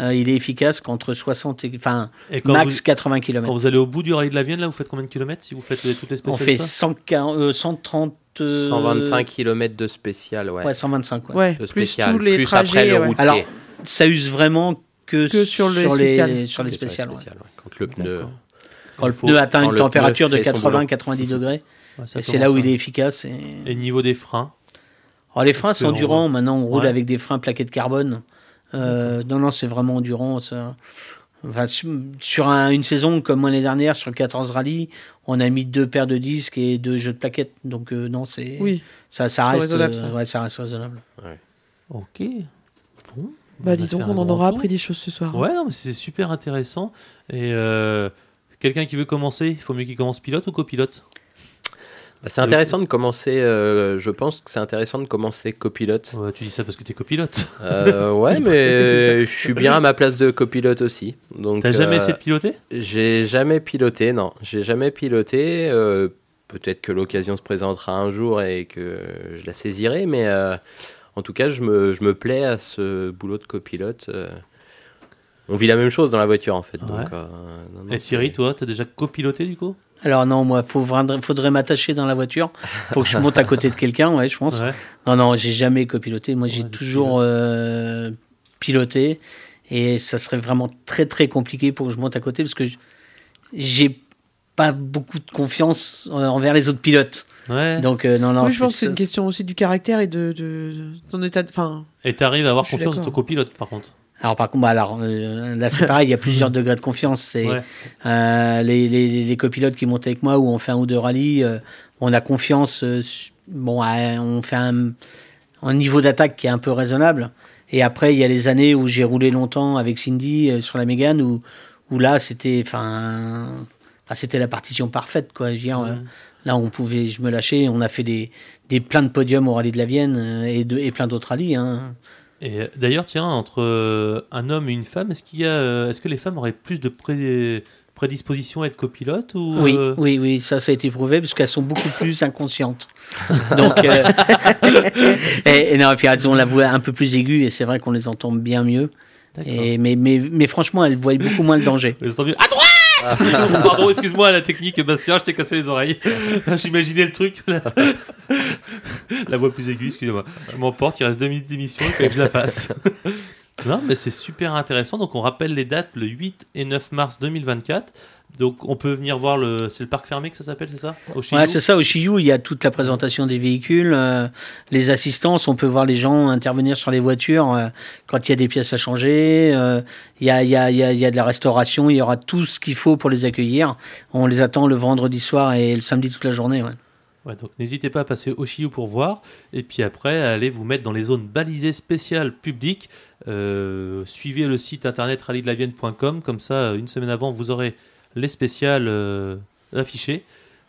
euh, il est efficace qu'entre 60 et, enfin, Et quand max vous, 80 quand km. vous allez au bout du rallye de la Vienne là, vous faites combien de kilomètres si vous faites toutes les On spéciales fait 140, euh, 130, euh, 125 km de spécial, ouais. Ouais, 125. ouais. Ouais, De plus tous les plus après trajets. le ouais. routier. Alors, Ça use vraiment que, Que sur le les, spécial. sur les Sur les spéciales. ouais. spéciales, ouais. Quand le pneu. Quand le Il faut- pneu atteint quand une température de fait son boulot. 80-90 degrés, c'est là où il est efficace. Et... Et niveau des freins, Alors, les freins sont on- Maintenant, on roule Ouais. avec des freins plaqués de carbone. Euh, non, non, c'est vraiment endurant. Ça. Enfin, sur sur un- une saison comme l'année dernière, sur 14 rallyes, on a mis deux paires de disques et deux jeux de plaquettes. Donc, euh, non, c'est Oui. ça, reste raisonnable, euh, ça. ouais, ça reste raisonnable. ok. Bon. Bah va dis donc, on en aura appris des choses ce soir. Ouais, non, mais c'est super intéressant. Et euh, quelqu'un qui veut commencer, il faut mieux qu'il commence pilote ou copilote? C'est intéressant de commencer. euh, je pense que c'est intéressant de commencer copilote. Ouais, Tu dis ça parce que t'es copilote. Euh, ouais, mais je suis bien à ma place de copilote aussi. Donc, T'as jamais euh, essayé de piloter? J'ai jamais piloté, non. J'ai jamais piloté. Peut-être que l'occasion se présentera un jour et que je la saisirai, mais en tout cas, je me, je me plais à ce boulot de copilote. On vit la même chose dans la voiture, en fait. Ouais. Donc, non, non, Et Thierry, toi, t'as déjà copiloté du coup? Alors non, moi, faut faudrait, m'attacher dans la voiture pour que je monte à côté de quelqu'un, ouais, je pense. Ouais. Non, non, j'ai jamais copiloté. Moi, j'ai Ouais, toujours euh, piloté. Et ça serait vraiment très, très compliqué pour que je monte à côté parce que j'ai pas beaucoup de confiance euh, envers les autres pilotes. Ouais. Donc, euh, non, non. oui, je pense que c'est une question aussi du caractère et de, de, de ton état de. Enfin, Et t'arrives à avoir confiance dans ton copilote par contre Alors, par contre, bah, alors, euh, là, c'est pareil, il y a plusieurs degrés de confiance. C'est Ouais. euh, les, les, les copilotes qui montent avec moi ou on fait un ou deux rallyes, euh, on a confiance. bon, on fait un, un niveau d'attaque qui est un peu raisonnable. Et après, il y a les années où j'ai roulé longtemps avec Cindy sur la Mégane, où, où là, c'était, enfin, c'était la partition parfaite, quoi. Je veux dire, là, on pouvait, je me lâchais. On a fait des, des plein de podiums au rallye de la Vienne et, de, et plein d'autres rallyes. Hein. Et euh, d'ailleurs, tiens, entre euh, un homme et une femme, est-ce qu'il y a, euh, est-ce que les femmes auraient plus de pré- prédisposition à être copilotes ou Oui, euh, oui, oui, ça, ça a été prouvé parce qu'elles sont beaucoup plus inconscientes. Donc, euh, et, et non, et puis elles ont la voix un peu plus aiguë et c'est vrai qu'on les entend bien mieux. Et, mais, mais, mais franchement, elles voient beaucoup moins le danger. À droite Pardon, excuse-moi, la technique, Bastien, je t'ai cassé les oreilles. J'imaginais le truc. La... la voix plus aiguë, excusez-moi. Je m'emporte, il reste deux minutes d'émission, il faut que je la fasse. non, mais c'est super intéressant. Donc, on rappelle les dates le 8 et 9 mars 2024. Donc, on peut venir voir le. C'est le parc fermé que ça s'appelle, c'est ça? Au Ouais, c'est ça, au Chiyu, il y a toute la présentation des véhicules, euh, les assistances, on peut voir les gens intervenir sur les voitures euh, quand il y a des pièces à changer, euh, il y, a, il y, a, il y, a, il y a de la restauration, il y aura tout ce qu'il faut pour les accueillir. On les attend le vendredi soir et le samedi toute la journée. Ouais. Ouais, donc n'hésitez pas à passer au Chiou pour voir. Et puis après, allez vous mettre dans les zones balisées spéciales publiques. Euh, suivez le site internet rallydelavienne.com. Comme ça, une semaine avant, vous aurez les spéciales euh, affichées.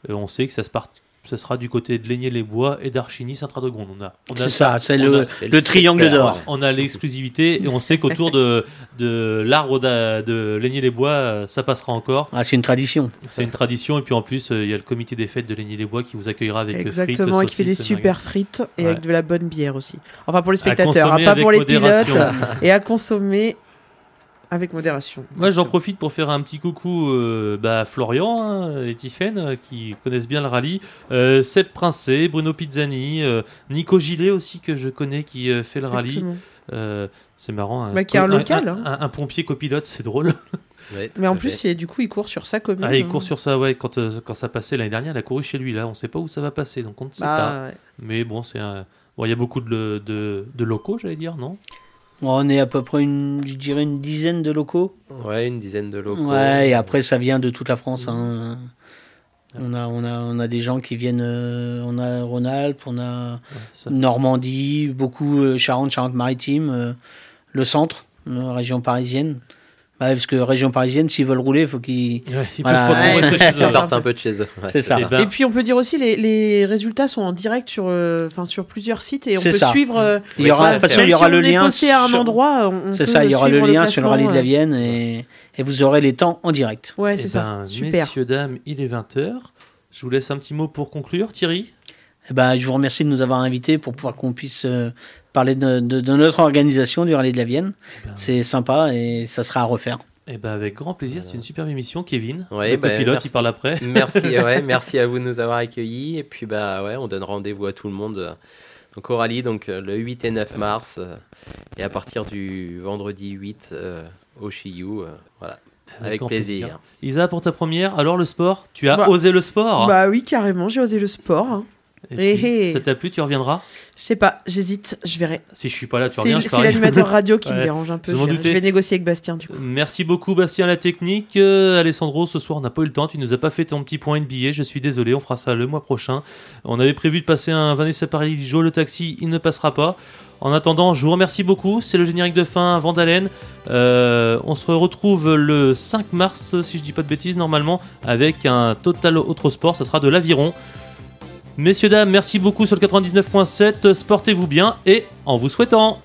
Euh, on sait que ça se, part- ce sera du côté de Laigné-les-Bois et d'Archigny Saint-Radegonde. On a, on a C'est ça, c'est on le, a- c'est le triangle d'or. on a l'exclusivité et on sait qu'autour de, de l'arbre d'a- de Laigné-les-Bois, euh, ça passera encore. Ah, c'est une tradition. C'est une tradition. Et puis en plus, il y a le comité des fêtes de Laigné-les-Bois qui vous accueillera avec Exactement, et frites, qui fait des super frites et Ouais. avec de la bonne bière aussi. Enfin, pour les spectateurs, hein, pas pour les modération. pilotes. et à consommer avec modération. Moi, j'en profite pour faire un petit coucou euh, bah, à Florian hein, et Tiffaine, euh, qui connaissent bien le rallye. Euh, Seb Princé, Bruno Pizzani, euh, Nico Gillet aussi, que je connais, qui euh, fait le rallye. Exactement. Euh, c'est marrant. Bah, qui est un local, Un, un- un pompier copilote, c'est drôle. Ouais, Mais en plus, il- du coup, il court sur sa commune. Ah, il hein. court sur ça, ouais. Quand, euh, quand ça passait l'année dernière, il a couru chez lui. Là, on sait pas où ça va passer, donc on ne sait pas. Bah, ouais. Mais bon, c'est un- bon, il y a beaucoup de, de, de locaux, j'allais dire, non? On est à peu près, une, je dirais, une dizaine de locaux. Ouais, une dizaine de locaux. Ouais, et après, ça vient de toute la France. hein. On, a, on, a, on a des gens qui viennent. euh, on a Rhône-Alpes, on a Ouais, Normandie, beaucoup euh, Charente, Charente-Maritime, euh, le centre, région parisienne. Bah, parce que région parisienne, s'ils veulent rouler, il faut qu'ils. Ouais, ils Voilà. peuvent pas trop Ouais. rester chez Ils eux. sortent un peu de chez eux. ouais. C'est ça. Eh ben, Et puis on peut dire aussi les, les résultats sont en direct sur euh, enfin sur plusieurs sites et on peut ça. suivre euh, Il y aura, de toute façon, même il y aura si le on est lien. posté à un endroit on C'est ça, il y aura le lien sur le rallye de la classement, Vienne et, et vous aurez les temps en direct. euh. Ouais, eh c'est ça. ben, Super. Messieurs, dames, il est 20h. Je vous laisse un petit mot pour conclure. Thierry Eh ben, je vous remercie de nous avoir invités pour pouvoir qu'on puisse euh, parler de, de- de notre organisation du rallye de la Vienne. ben, C'est sympa et ça sera à refaire. Eh ben, avec grand plaisir, c'est une superbe émission. Kevin, Ouais, le bah, pilote, merci. il parle après. Merci, ouais, merci à vous de nous avoir accueillis. Et puis, bah, ouais, on donne rendez-vous à tout le monde euh, donc, au rallye donc, euh, le 8 et 9 mars. euh, et à partir du vendredi 8 euh, au Chiou. euh, voilà, avec grand plaisir. Isa, pour ta première, alors le sport Tu as Bah, osé le sport? Bah oui, carrément, j'ai osé le sport. hein. Et puis, hé, hé. Ça t'a plu Tu reviendras? Je sais pas, j'hésite, je verrai. Si je suis pas là, tu reviens, c'est l'animateur radio qui me dérange un peu. je vais négocier avec Bastien du coup. Merci beaucoup Bastien la technique. Euh, Alessandro, ce soir on n'a pas eu le temps, tu nous as pas fait ton petit point NBA, je suis désolé, on fera ça le mois prochain. On avait prévu de passer un Vanessa Paris Joe le taxi, il ne passera pas. En attendant, je vous remercie beaucoup, c'est le générique de fin Vandalen. Euh, on se retrouve le 5 mars, si je dis pas de bêtises, normalement, avec un total autre sport, ça sera de l'aviron. Messieurs, dames, merci beaucoup sur le 99.7, sportez-vous bien et en vous souhaitant